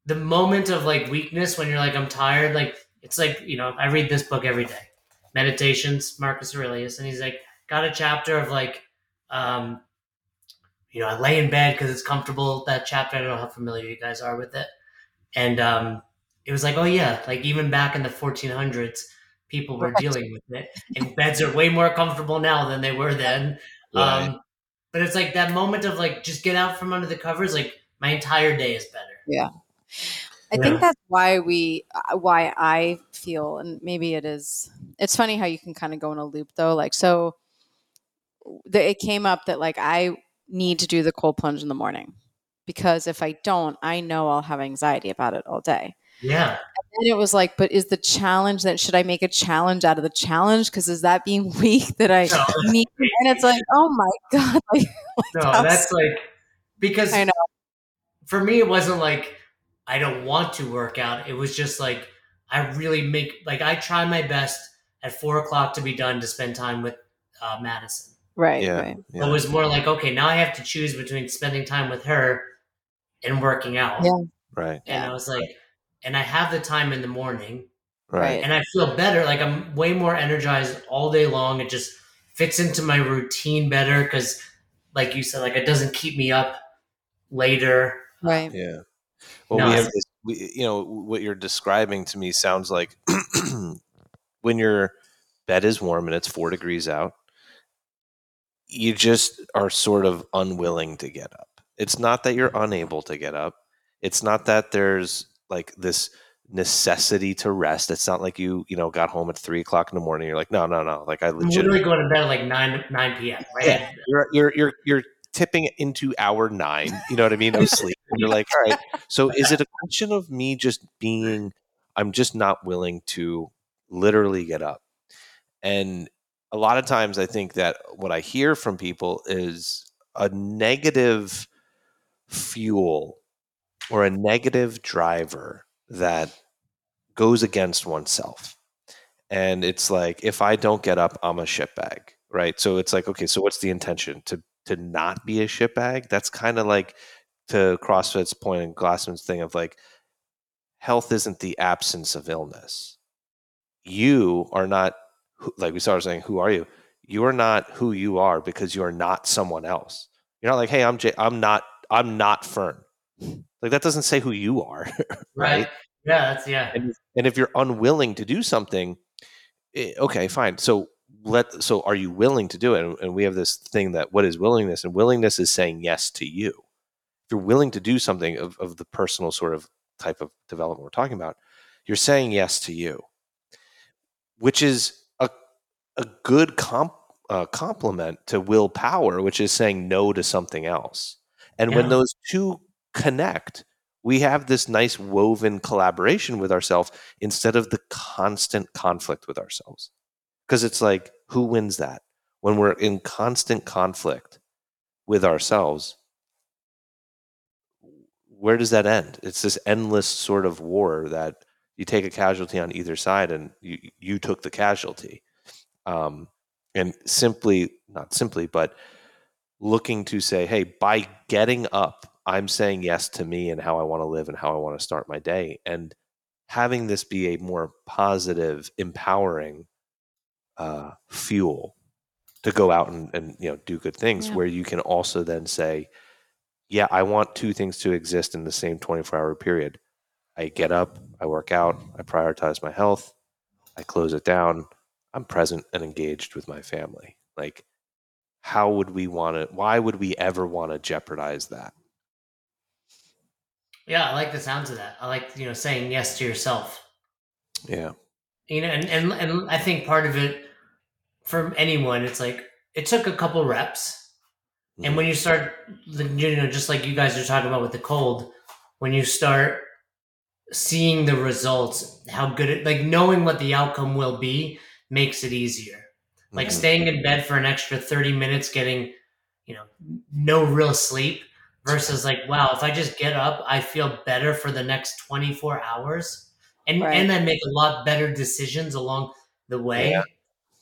the moment of like weakness when you're like, I'm tired. Like it's like you know, I read this book every day, Meditations, Marcus Aurelius, and he's like got a chapter of like, um, you know, I lay in bed because it's comfortable. That chapter, I don't know how familiar you guys are with it, and um, it was like, oh yeah, like even back in the 1400s, people were Right. dealing with it, and beds are way more comfortable now than they were then. Right. Um, but it's like that moment of like just get out from under the covers. Like my entire day is better. I Yeah. think that's why we, uh, why I feel, and maybe it is. It's funny how you can kind of go in a loop though. Like so, the, it came up that like I need to do the cold plunge in the morning because if I don't, I know I'll have anxiety about it all day. Yeah, And it was like, but is the challenge that should I make a challenge out of the challenge? Because is that being weak that I No. need? And it's like, oh my god, like, no, That's- that's like because I know. for me it wasn't like I don't want to work out. It was just like I really make like I try my best at four o'clock to be done to spend time with uh, Madison. right, yeah. right, So it was more like okay, now I have to choose between spending time with her and working out. Yeah. Right. And I was like, and I have the time in the morning. Right. and I feel better. Like I'm way more energized all day long. It just fits into my routine better because, like you said, like it doesn't keep me up later. right. Yeah. Well, No, we have this, we, you know, what you're describing to me sounds like when your bed is warm and it's four degrees out, you just are sort of unwilling to get up. It's not that you're unable to get up. It's not that there's like this necessity to rest. It's not like you, you know, got home at three o'clock in the morning. You're like, no, no, no. Like I literally going to bed at like nine nine p.m. Right? Yeah. you're you're you're you're tipping into hour nine. You know what I mean? Of sleep. And you're like, all right. So is it a question of me just being? I'm just not willing to literally get up. And a lot of times, I think that what I hear from people is a negative fuel or a negative driver that goes against oneself. And it's like, if I don't get up, I'm a shitbag, right? So it's like, okay, so what's the intention to to not be a shitbag? That's kind of like to CrossFit's point and Glassman's thing of like, health isn't the absence of illness. You are not, like we started saying, who are you? You are not who you are because you are not someone else. You're not like, hey, I'm J- I'm not I'm not Fern. Like that doesn't say who you are, Right? Yeah, that's yeah. and, and if you're unwilling to do something eh, okay fine so let so are you willing to do it? And, and we have this thing that what is willingness? And willingness is saying yes to you. If you're willing to do something of, of the personal sort of type of development we're talking about you're saying yes to you which is a, a good comp, uh, complement to willpower which is saying no to something else. And when those two connect we have this nice woven collaboration with ourselves instead of the constant conflict with ourselves. Because it's like, who wins that? When we're in constant conflict with ourselves, where does that end? It's this endless sort of war that you take a casualty on either side and you, you took the casualty. Um, and simply, not simply, but looking to say, hey, by getting up, I'm saying yes to me and how I want to live and how I want to start my day. And having this be a more positive, empowering uh, fuel to go out and, and you know do good things Yeah. where you can also then say yeah i want two things to exist in the same 24 hour period i get up i work out i prioritize my health i close it down i'm present and engaged with my family like how would we want to why would we ever want to jeopardize that Yeah, I like the sounds of that. I like you know saying yes to yourself. yeah You know, and and and I think part of it for anyone, it's like it took a couple reps, and when you start, you know, just like you guys are talking about with the cold, when you start seeing the results, how good it, like knowing what the outcome will be, makes it easier. Like Mhm. staying in bed for an extra thirty minutes, getting, you know, no real sleep, versus like, wow, if I just get up, I feel better for the next twenty four hours, and Right. and I make a lot better decisions along the way Yeah.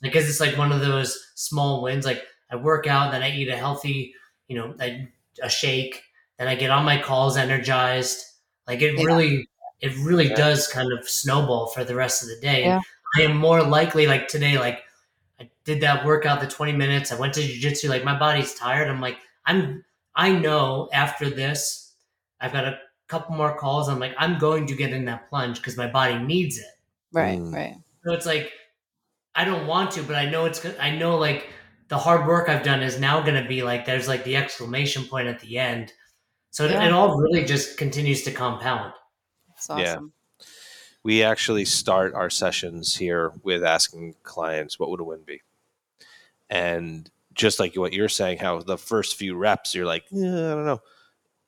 because it's like one of those small wins. Like I work out, then I eat a healthy, you know, a, a shake, then I get on my calls energized. Like it Yeah. really, it really Yeah. does kind of snowball for the rest of the day. Yeah. I am more likely, like today, like I did that workout, the twenty minutes. I went to jujitsu. Like my body's tired. I'm like, I'm, I know after this, I've got a couple more calls. I'm like, I'm going to get in that plunge because my body needs it. Right, Mm. right. So it's like I don't want to, but I know it's. go- I know like the hard work I've done is now going to be like there's like the exclamation point at the end. So it, Yeah. it all really just continues to compound. It's Yeah. we actually start our sessions here with asking clients what would a win be and just like what you're saying how the first few reps you're like yeah, i don't know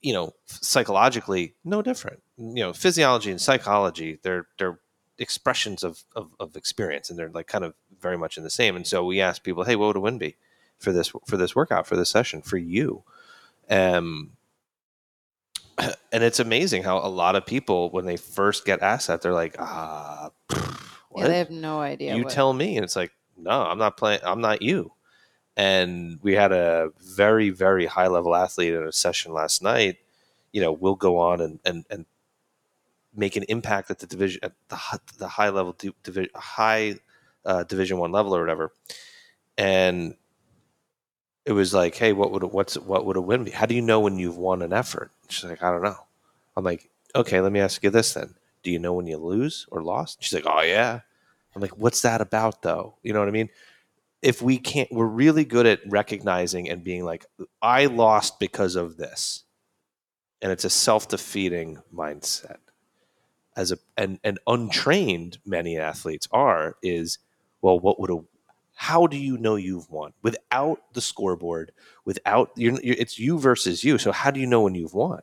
you know psychologically no different. You know physiology and psychology they're they're expressions of, of, of experience and they're like kind of very much in the same. And so we ask people hey what would a win be for this for this workout for this session for you? Um and it's amazing how a lot of people when they first get asked that they're like ah what Yeah, they have no idea. you what, tell me. And it's like no i'm not playing i'm not you and we had a very very high level athlete in a session last night you know will go on and and, and make an impact at the division at the, the high level division high uh, division one level or whatever. And it was like hey what would what's what would a win be? How do you know when you've won an effort? She's like i don't know. I'm like okay let me ask you this then. Do you know when you lose or lost? She's like oh yeah. I'm like what's that about though? You know what i mean if we can't we're really good at recognizing and being like i lost because of this. And it's a self-defeating mindset. As a and, and untrained many athletes are is well what would a how do you know you've won? Without the scoreboard without you're, you're, it's you versus you so how do you know when you've won?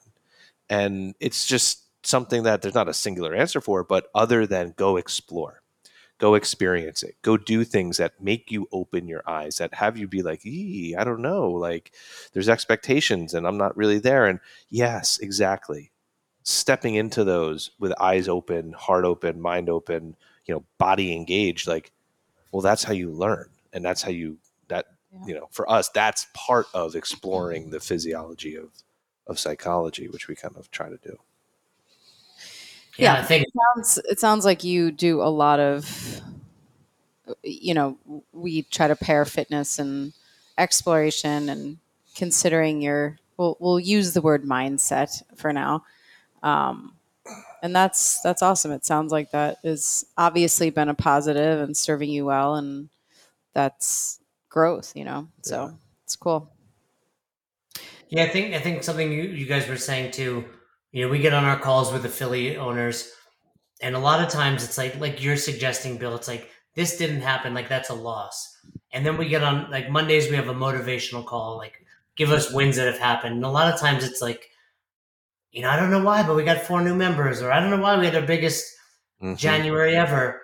And it's just something that there's not a singular answer for but other than go explore go experience it. Go do things that make you open your eyes that have you be like ee, i don't know like there's expectations and i'm not really there. And yes exactly. Stepping into those with eyes open heart open mind open you know body engaged like well that's how you learn and that's how you that Yeah. you know for us that's part of exploring mm-hmm. the physiology of of psychology which we kind of try to do Yeah, Yeah. I think sounds, it sounds like you do a lot of, you know, we try to pair fitness and exploration and considering your, we'll, we'll use the word mindset for now. Um, and that's, that's awesome. It sounds like that is obviously been a positive and serving you well. And that's growth, you know? So Yeah. it's cool. Yeah, I think I think something you, you guys were saying too. You know, we get on our calls with affiliate owners, and a lot of times it's like like you're suggesting, Bill. It's like this didn't happen, like that's a loss. And then we get on like Mondays, we have a motivational call, like give us wins that have happened. And a lot of times it's like, you know, I don't know why, but we got four new members, or I don't know why we had our biggest Mhm. January ever.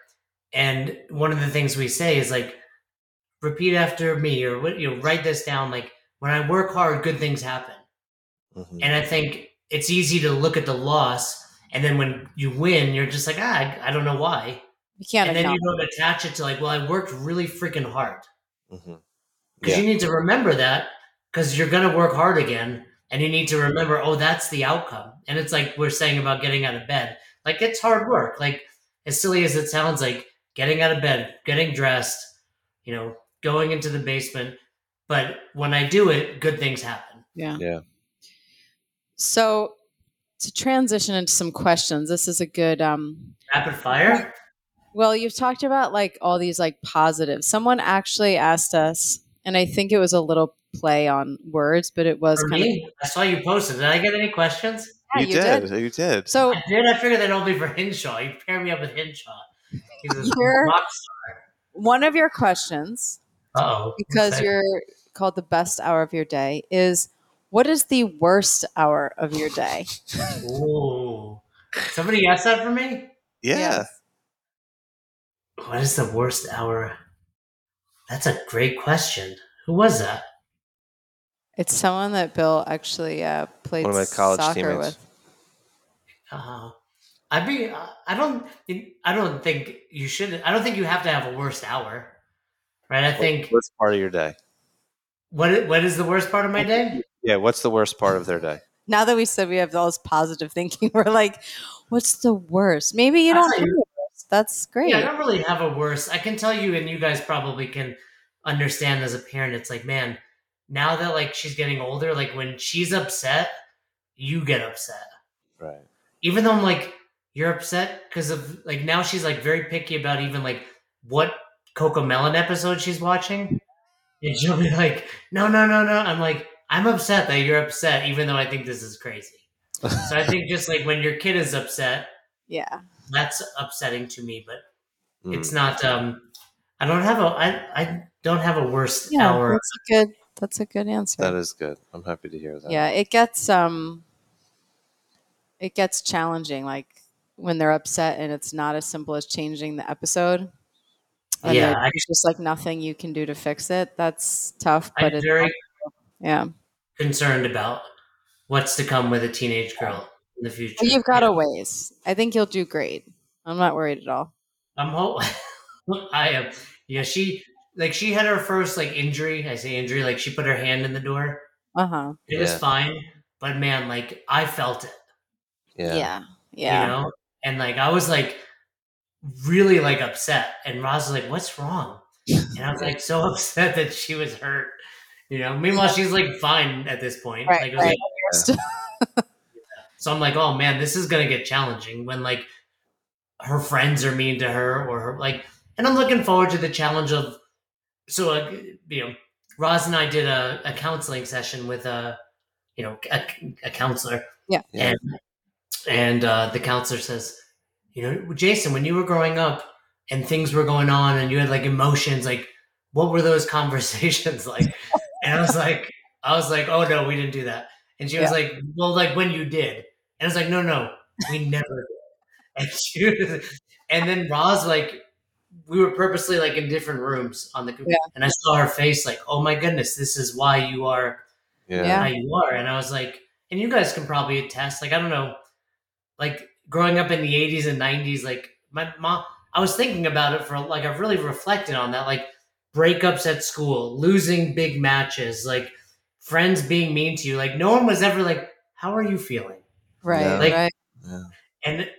And one of the things we say is like, repeat after me, or what you know, write this down. Like, when I work hard, good things happen. Mhm. And I think it's easy to look at the loss, and then when you win, you're just like, ah, I, I don't know why. You can't And then you don't attach it to like, well, I worked really freaking hard. Mhm. Because Yeah. you need to remember that because you're going to work hard again. And you need to remember, oh, that's the outcome. And it's like we're saying about getting out of bed. Like, it's hard work. Like, as silly as it sounds, like getting out of bed, getting dressed, you know, going into the basement. But when I do it, good things happen. Yeah. Yeah. So to transition into some questions, this is a good um Rapid fire? well, you've talked about like all these like positives. Someone actually asked us, and I think it was a little play on words, but it was For kind me, I saw you posted. Did I get any questions? Yeah, you, you did. did. You did. so I did. I figured that would be for Hinshaw. You pair me up with Hinshaw. He's a You're- rock one of your questions, oh. because you're called the best hour of your day, is what is the worst hour of your day? Ooh. Somebody asked that for me? yeah. Yes. What is the worst hour? That's a great question. Who was that? It's someone that Bill actually uh, played One of my college soccer teammates. with. Uh, I'd be. I don't. I don't think you should. I don't think you have to have a worst hour, right? I think. What's part of your day? What What is the worst part of my day? Yeah. What's the worst part of their day? Now that we said we have all this positive thinking, we're like, what's the worst? Maybe you don't have the worst. That's great. Yeah, I don't really have a worst. I can tell you, and you guys probably can understand as a parent. It's like, man, now that like she's getting older, like when she's upset, you get upset. Right. even though I'm like, you're upset because of like now she's like very picky about even like what CoComelon episode she's watching. And she'll be like, no, no, no, no. I'm like, I'm upset that you're upset, even though I think this is crazy. So I think just like when your kid is upset, yeah. that's upsetting to me, but Mm. it's not um I don't have a I I don't have a worse Yeah. hour. That's a good that's a good answer. That is good. I'm happy to hear that. yeah, it gets um it gets challenging like when they're upset and it's not as simple as changing the episode. And Yeah, there- I- just like nothing you can do to fix it. That's tough, but I'm it's very yeah. Concerned about what's to come with a teenage girl in the future. Well, you've got a ways. I think you'll do great. I'm not worried at all. I'm hope I am. Yeah, she like she had her first like injury. I say injury, like she put her hand in the door. Uh huh. It was fine, but man, like I felt it, Yeah. Yeah. Yeah. you know, and like I was like really like upset, and Roz was like, "What's wrong?" And I was like so upset that she was hurt. You know, meanwhile she's like fine at this point. Right, like, right. like- so I'm like, oh man, this is gonna get challenging when like her friends are mean to her or her like, and I'm looking forward to the challenge of so uh, you know, Roz and I did a, a counseling session with a you know a, a counselor, Yeah. Yeah. and and uh, the counselor says, you know, Jason, when you were growing up and things were going on and you had like emotions, like what were those conversations like? And I was like, I was like, oh no, we didn't do that. And she was like, well, like when you did. And I was like, no, no, we never did. And she was, and then Roz like, we were purposely like in different rooms on the Yeah. and I saw her face like, oh my goodness, this is why you are Yeah. Yeah. how you are. And I was like, and you guys can probably attest. Like, I don't know, like growing up in the 80s and 90s, like my mom, I was thinking about it for like, I've really reflected on that. Like breakups at school, losing big matches, like friends being mean to you. Like, no one was ever like, how are you feeling? Right. Yeah. Like- right. Yeah. And,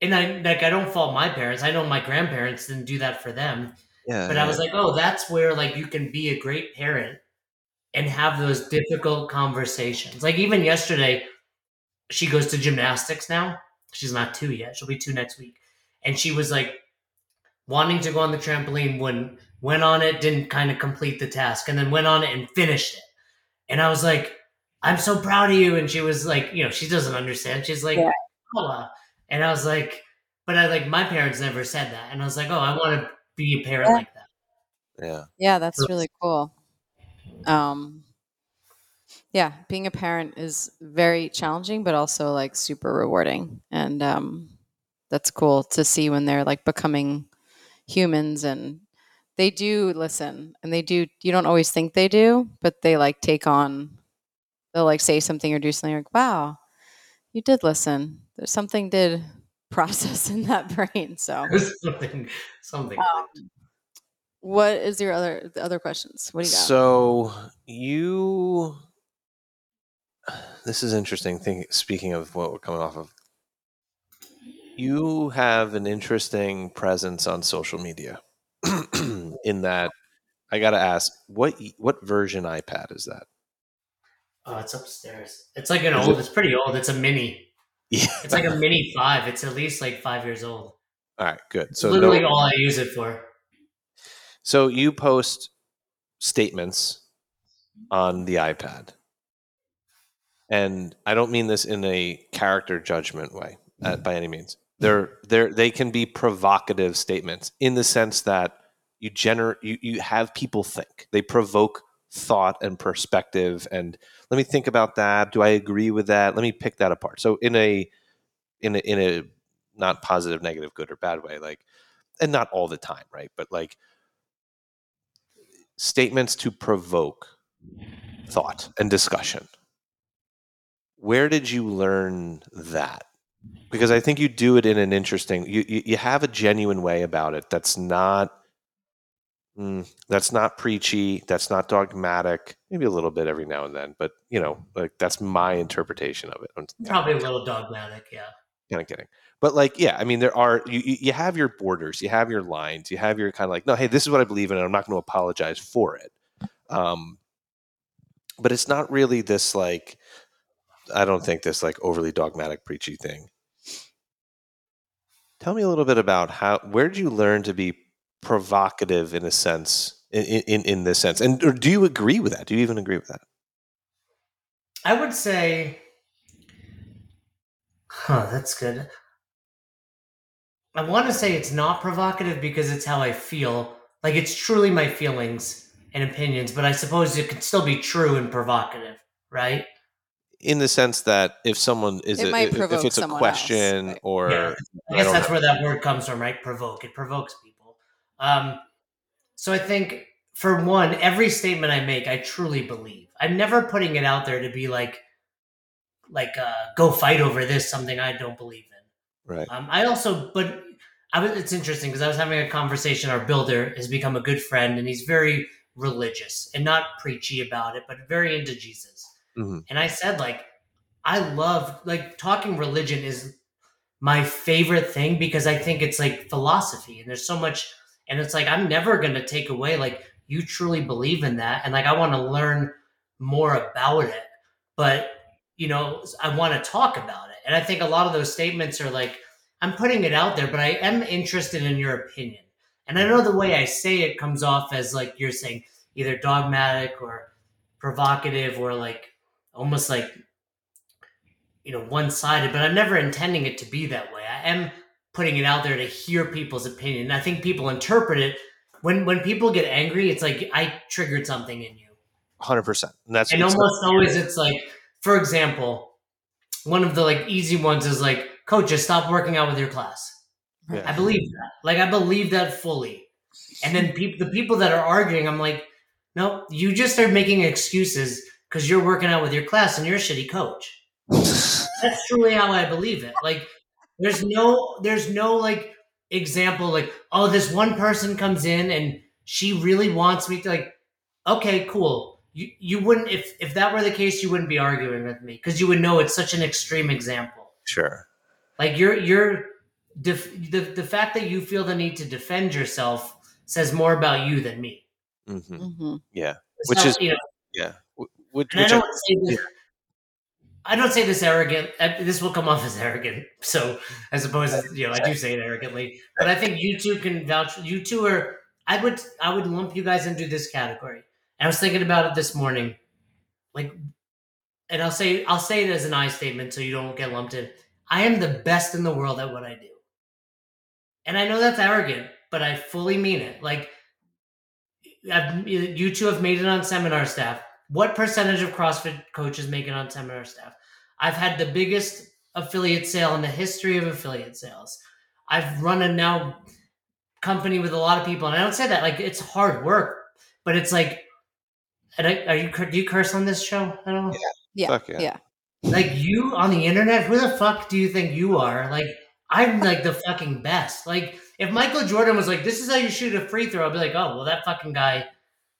and I like I don't fault my parents. I know my grandparents didn't do that for them. Yeah. But I was like, oh, that's where like you can be a great parent and have those difficult conversations. Like even yesterday, she goes to gymnastics now. She's not two yet. She'll be two next week. And she was like wanting to go on the trampoline when went on it, didn't kind of complete the task, and then went on it and finished it. And I was like, I'm so proud of you. And she was like, you know, she doesn't understand. She's like, Yeah. oh, uh," and I was like, but I like my parents never said that. And I was like, oh, I want to be a parent Yeah. like that. Yeah. Yeah, that's really cool. Um, yeah, being a parent is very challenging, but also like super rewarding. And um, that's cool to see when they're like becoming humans and they do listen and they do, you don't always think they do, but they like take on, they'll like say something or do something like, wow, you did listen. There's something did process in that brain. So, something, something. um, what is your other the other questions? What do you got? So you, this is interesting. Thing speaking of what we're coming off of, you have an interesting presence on social media. In that, I got to ask, what what version iPad is that? oh, it's upstairs. It's like an Is old. it- It's pretty old. It's a mini. Yeah. It's like a mini five. It's at least like five years old. All right, good. It's So literally no, all I use it for. so you post statements on the iPad. And I don't mean this in a character judgment way uh, by any means. They're they're they can be provocative statements in the sense that you gener you, you have people think. They provoke thought and perspective and let me think about that. Do I agree with that? Let me pick that apart. So in a in a in a not positive, negative, good or bad way, like and not all the time, right? But like statements to provoke thought and discussion. Where did you learn that? Because I think you do it in an interesting. You you, you have a genuine way about it. That's not. Mm, that's not preachy. That's not dogmatic. Maybe a little bit every now and then, but you know, like that's my interpretation of it. I'm Probably a little dogmatic. Yeah. kind of kidding. But like, yeah, I mean, there are you you you have your borders, you have your lines, you have your kind of like, no, hey, this is what I believe in, and I'm not going to apologize for it. Um, but it's not really this like, I don't think this like overly dogmatic preachy thing. Tell me a little bit about how where did you learn to be provocative in a sense in in, in this sense, and or do you agree with that? Do you even agree with that? I would say, huh, that's good. I want to say it's not provocative because it's how I feel. Like it's truly my feelings and opinions, but I suppose it could still be true and provocative, right? In the sense that if someone is It a, might if, if it's a someone else, question right. or Yeah. I I guess don't that's know. where that word comes from, right? Provoke. It provokes people. Um, so I think for one, every statement I make, I truly believe. I'm never putting it out there to be like, like, uh, go fight over this, something I don't believe in. right. Um, I also, but I was, it's interesting because I was having a conversation. Our builder has become a good friend, and he's very religious and not preachy about it, but very into Jesus. Mhm. And I said, like, I love like talking religion is my favorite thing because I think it's like philosophy, and there's so much, and it's like I'm never gonna take away like you truly believe in that, and like I want to learn more about it, but you know I want to talk about it, and I think a lot of those statements are like I'm putting it out there, but I am interested in your opinion. And I know the way I say it comes off as like you're saying either dogmatic or provocative or like almost like you know one-sided, but I'm never intending it to be that way. I am putting it out there to hear people's opinion. And I think people interpret it when when people get angry, it's like I triggered something in you. Hundred percent. And that's And it's almost always it's like, for example, one of the like easy ones is like, coach, just stop working out with your class. Yeah. I believe that. Like I believe that fully. And then people, the people that are arguing, I'm like, no, you just are making excuses because you're working out with your class and you're a shitty coach. That's truly how I believe it. Like, there's no, there's no like example like, oh, this one person comes in and she really wants me to like, okay, cool. You you wouldn't if if that were the case, you wouldn't be arguing with me because you would know it's such an extreme example. sure. Like you're you're def- the the fact that you feel the need to defend yourself says more about you than me. hmm hmm Yeah. Which So, is- you know, Yeah. Wh- Which, and which I- don't say this. I don't say this arrogant. uh, This will come off as arrogant. So I suppose you know I do say it arrogantly, but I think you two can vouch. You two are. I would I would lump you guys into this category. And I was thinking about it this morning, like, and I'll say I'll say it as an I statement so you don't get lumped in. I am the best in the world at what I do, and I know that's arrogant, but I fully mean it. Like, I've, you two have made it on seminar staff. What percentage of CrossFit coaches make it on seminar staff? I've had the biggest affiliate sale in the history of affiliate sales. I've run a now company with a lot of people, and I don't say that like it's hard work, but it's like, and I, are you do you curse on this show? I don't know. Yeah. Fuck yeah. yeah. Like you on the internet, who the fuck do you think you are? Like I'm like the fucking best. Like if Michael Jordan was like, "This is how you shoot a free throw," I'd be like, "Oh, well, that fucking guy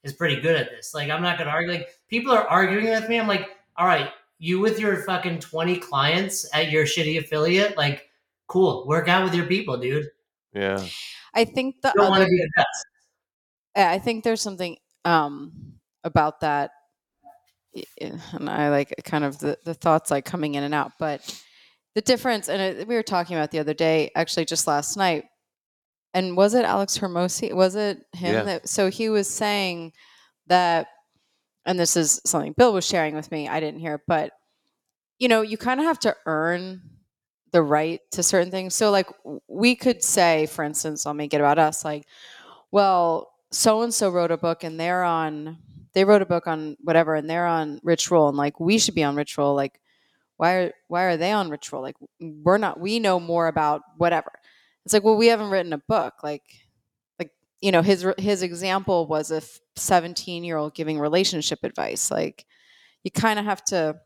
is pretty good at this." Like I'm not gonna argue. Like people are arguing with me. I'm like, all right, you with your fucking 20 clients at your shitty affiliate, like, cool, work out with your people, dude. Yeah. I think the You don't want other to be the best. Yeah, I think there's something um, about that, i- i- and I like kind of the, the thoughts like coming in and out. But the difference, and it, we were talking about the other day, actually just last night, and was it Alex Hormozi? Was it him? Yeah. That, so he was saying that, and this is something Bill was sharing with me. I didn't hear, but you know, you kind of have to earn the right to certain things. So, like, we could say, for instance, I'll make it about us, like, well, so and so wrote a book and they're on they wrote a book on whatever and they're on ritual and like we should be on ritual. like why are why are they on ritual? like we're not we know more about whatever it's like well we haven't written a book like like you know his his example was a 17 year old giving relationship advice like you kind of have to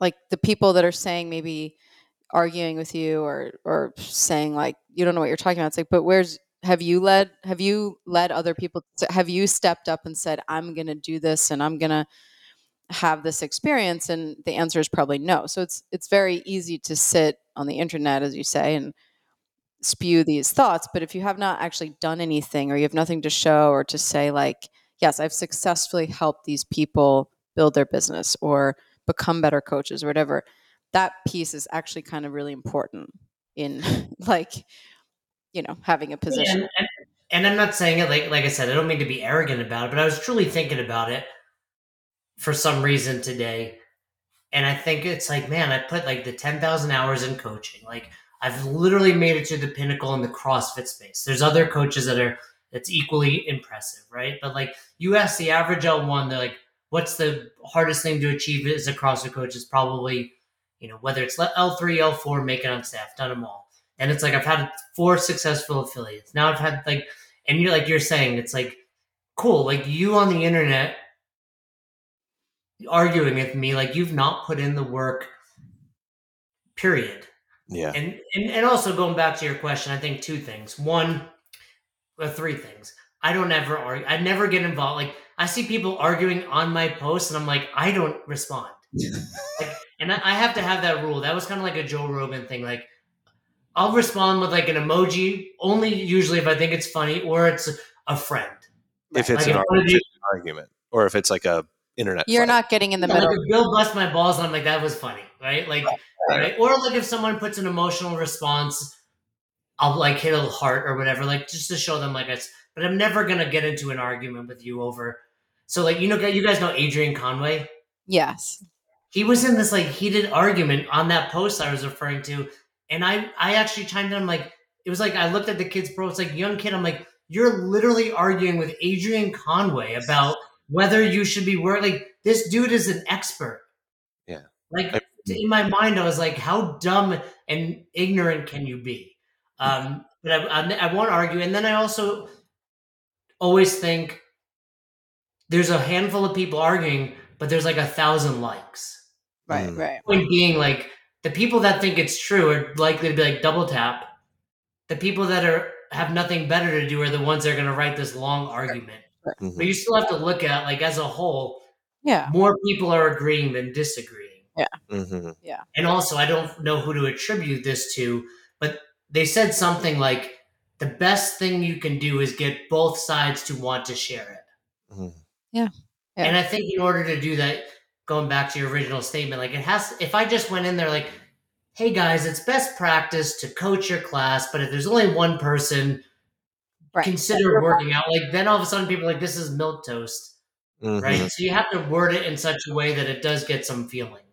like the people that are saying maybe arguing with you or or saying like you don't know what you're talking about it's like but where's have you led have you led other people to, have you stepped up and said i'm going to do this and i'm going to have this experience and the answer is probably no. So it's it's very easy to sit on the internet as you say and spew these thoughts but if you have not actually done anything or you have nothing to show or to say like yes i've successfully helped these people build their business or become better coaches or whatever that piece is actually kind of really important in like you know having a position And, and, and I'm not saying it like like I said, I don't mean to be arrogant about it, but I was truly thinking about it for some reason today. And I think it's like, man, I put like the 10,000 hours in coaching. Like I've literally made it to the pinnacle in the CrossFit space. There's other coaches that are that's equally impressive, right? But like you ask the average L1, they're like, what's the hardest thing to achieve as a CrossFit coach is probably, you know, whether it's L3, L4, make it on staff, done them all. And it's like I've had four successful affiliates. Now I've had like, and you're like you're saying, it's like cool. Like you on the internet arguing with me, like you've not put in the work. Period. Yeah. And, and and also going back to your question, I think two things. One, or three things. I don't ever argue. I never get involved. Like I see people arguing on my posts, and I'm like, I don't respond. like, and I, I have to have that rule. That was kind of like a Joe Rogan thing. Like I'll respond with like an emoji, only usually if I think it's funny or it's a friend. If it's Like an if argument, you, argument, or if it's like a internet. you're fight. not getting in the like middle if Bill bust my balls, and I'm like, that was funny, right? Like, right? Or like if someone puts an emotional response, I'll like hit a heart or whatever, like just to show them like it's. But I'm never gonna get into an argument with you over. So like you know, you guys know Adrian Conway. yes He was in this like heated argument on that post I was referring to, and I I actually chimed in. I'm like, it was like I looked at the kid's pro. It's like young kid. I'm like, you're literally arguing with Adrian Conway about whether you should be work. Like this dude is an expert. Yeah. Like I- in my mind, I was like, how dumb and ignorant can you be? Um, but I, I, I won't argue. And then I also always think there's a handful of people arguing, but there's like a thousand likes. right Mm. right Point being, like the people that think it's true are likely to be like double tap. The people that are have nothing better to do are the ones that are going to write this long argument. Mhm. But you still have to look at like as a whole, yeah more people are agreeing than disagreeing. Mhm. Yeah. And also, I don't know who to attribute this to, but they said something like the best thing you can do is get both sides to want to share it. Mhm. Yeah. And I think in order to do that, going back to your original statement, like it has, if I just went in there like, hey guys, it's best practice to coach your class, but if there's only one person, right consider working out. Like then all of a sudden people are like, this is milk toast, Mhm. right? So you have to word it in such a way that it does get some feelings.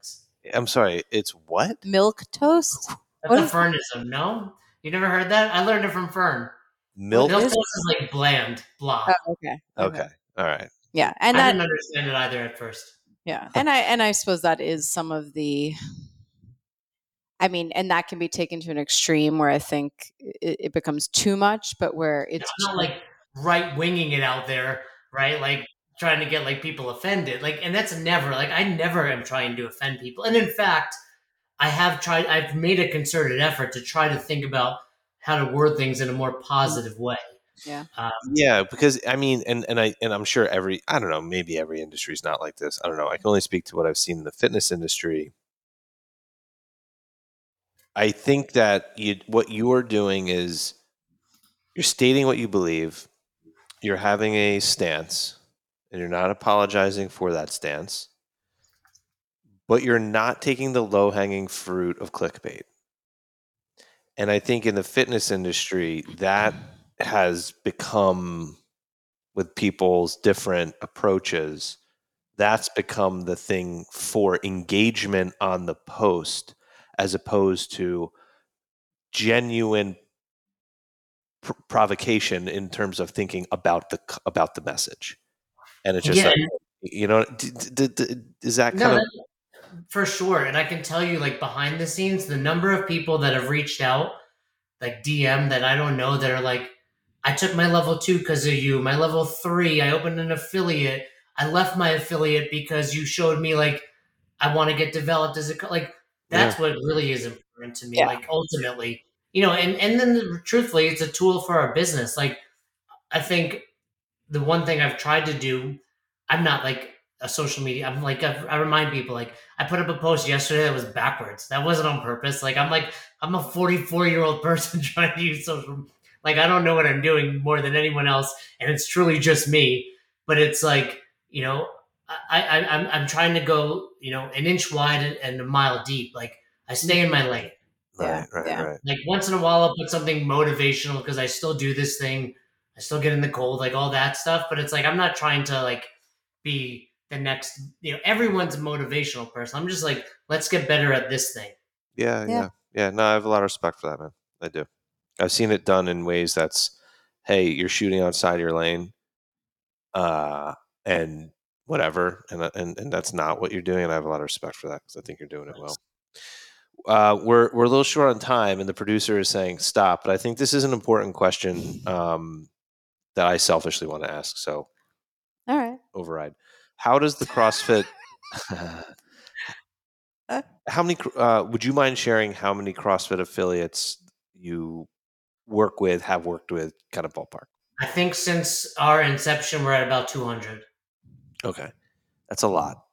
I'm sorry. It's what? milk toast That's What a is- Fernism, no? You never heard that? I learned it from Fern. Milk. Milk toast is like bland, blah. oh, okay Okay. All right. Yeah, and I that didn't understand it either at first. yeah, and I and I suppose that is some of the. I mean, and that can be taken to an extreme where I think it, it becomes too much, but where it's I'm not like right winging it out there, right? Like trying to get like people offended. Like, and that's never like I never am trying to offend people. And in fact, I have tried. I've made a concerted effort to try to think about how to word things in a more positive way. Yeah. Um, Yeah, because I mean, and and I and I'm sure every I don't know, maybe every industry is not like this. I don't know. I can only speak to what I've seen in the fitness industry. I think that you what you are doing is you're stating what you believe. You're having a stance, and you're not apologizing for that stance. But you're not taking the low hanging fruit of clickbait. And I think in the fitness industry, that has become with people's different approaches that's become the thing for engagement on the post as opposed to genuine pr- provocation in terms of thinking about the about the message and it's just yeah, like, you know d- d- d- is that no, kind of for sure. And I can tell you, like behind the scenes, the number of people that have reached out, like DM that I don't know, that are like, I took my level two because of you. My level three, I opened an affiliate. I left my affiliate because you showed me like I want to get developed as a co-" like. That's what really is important to me. Yeah. Like ultimately, you know, and and then truthfully, it's a tool for our business. Like I think the one thing I've tried to do, I'm not like a social media. I'm like I, I remind people like I put up a post yesterday that was backwards. That wasn't on purpose. Like I'm like I'm a 44 year old person trying to use social. Like I don't know what I'm doing more than anyone else, and it's truly just me. But it's like you know I, I I'm I'm trying to go you know an inch wide and, and a mile deep. Like I stay in my lane. Yeah, right right yeah. right Like once in a while I'll put something motivational because I still do this thing. I still get in the cold, like all that stuff. But it's like I'm not trying to like be the next. You know, everyone's a motivational person. I'm just like, let's get better at this thing. Yeah, Yeah. yeah, yeah. No, I have a lot of respect for that, man. I do. I've seen it done in ways that's, hey, you're shooting outside your lane, uh, and whatever, and uh, and and that's not what you're doing. And I have a lot of respect for that because I think you're doing it well. Uh, we're we're a little short on time, and the producer is saying stop. But I think this is an important question um, that I selfishly want to ask. So all right. override. How does the CrossFit? Uh. how many? Uh, would you mind sharing how many CrossFit affiliates you work with, have worked with, kind of ballpark? I think since our inception, we're at about 200. Okay, that's a lot.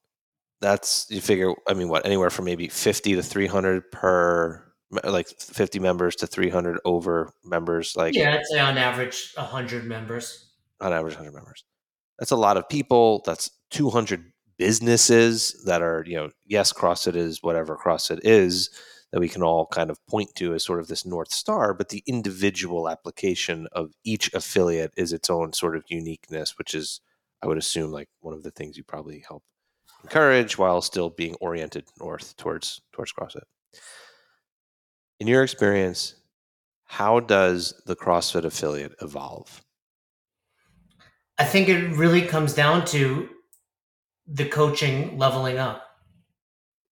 That's you figure. I mean, what anywhere from maybe fifty to three hundred per, like fifty members to three hundred over members, like Yeah, I'd say on average 100 members. on average 100 members. That's a lot of people. That's 200 businesses that are, you know, yes, CrossFit is whatever CrossFit is that we can all kind of point to as sort of this North Star, but the individual application of each affiliate is its own sort of uniqueness, which is, I would assume, like one of the things you probably help encourage while still being oriented north towards towards CrossFit. In your experience, how does the CrossFit affiliate evolve? I think it really comes down to the coaching leveling up.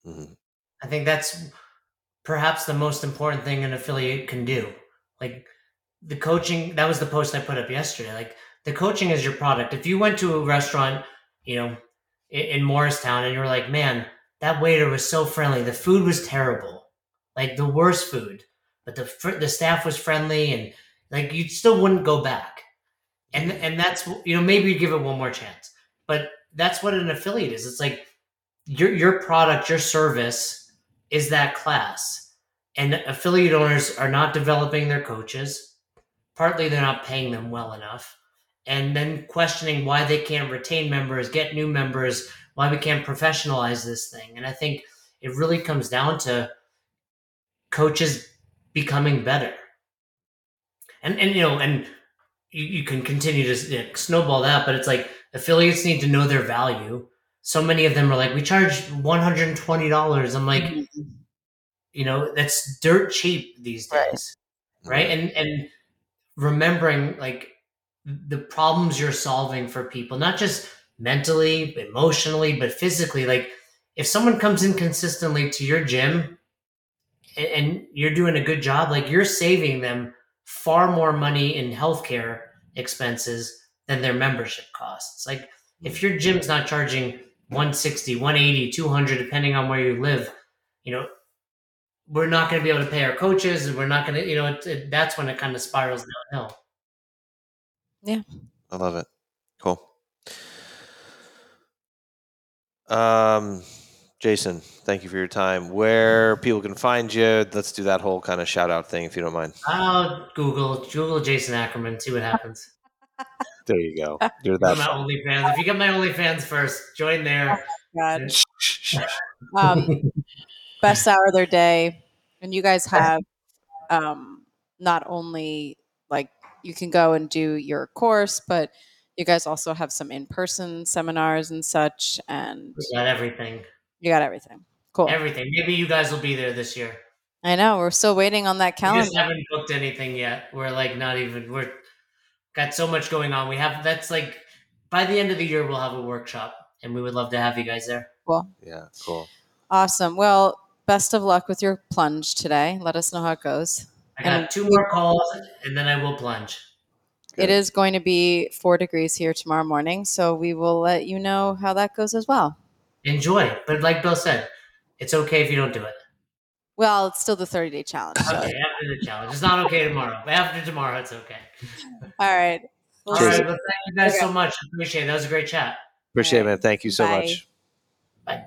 Mhm. I think that's perhaps the most important thing an affiliate can do. Like the coaching, that was the post I put up yesterday. Like the coaching is your product. If you went to a restaurant, you know, in, in Morristown and you were like, man, that waiter was so friendly. The food was terrible, like the worst food, but the the staff was friendly and like you still wouldn't go back. And and that's you know maybe you give it one more chance, but that's what an affiliate is. It's like your your product, your service is that class. And affiliate owners are not developing their coaches. Partly they're not paying them well enough. And then questioning why they can't retain members, get new members, why we can't professionalize this thing. And I think it really comes down to coaches becoming better. And and you know, and you, you can continue to you know, snowball that, but it's like affiliates need to know their value. So many of them are like, we charge one hundred and twenty dollars. I'm like, mm-hmm. you know, that's dirt cheap these Right. days, right? And and remembering like the problems you're solving for people, not just mentally, emotionally, but physically. Like if someone comes in consistently to your gym and, and you're doing a good job, like you're saving them far more money in healthcare expenses than their membership costs. Like if your gym's not charging 160, 180, 200 depending on where you live, you know, we're not going to be able to pay our coaches and we're not going to, you know, it, it, that's when it kind of spirals downhill. Yeah. I love it. Cool. Um, Jason, thank you for your time. Where people can find you? Let's do that whole kind of shout out thing if you don't mind. I'll Google Google Jason Ackerman, see what happens. There you go. You're Go to that. my OnlyFans. If you get my OnlyFans first, join there. God. Um, best hour of their day, and you guys have um, not only like you can go and do your course, but you guys also have some in-person seminars and such, and We got everything. You got everything. Cool. Everything. Maybe you guys will be there this year. I know we're still waiting on that calendar. We just haven't booked anything yet. We're like not even we're got so much going on. We have that's like by the end of the year we'll have a workshop and we would love to have you guys there. Cool. Yeah, cool. Awesome. Well, best of luck with your plunge today. Let us know how it goes. I got And- two more calls and then I will plunge. It Good. is going to be four degrees here tomorrow morning, so we will let you know how that goes as well. Enjoy. But like Bill said, it's okay if you don't do it. Well, it's still the 30 day challenge. so- Okay, after the challenge. It's not okay tomorrow. But after tomorrow it's okay. All right. All We'll right, well thank you guys so much. I appreciate it. That was a great chat. Appreciate it, man. Thank you so Bye. much. Bye.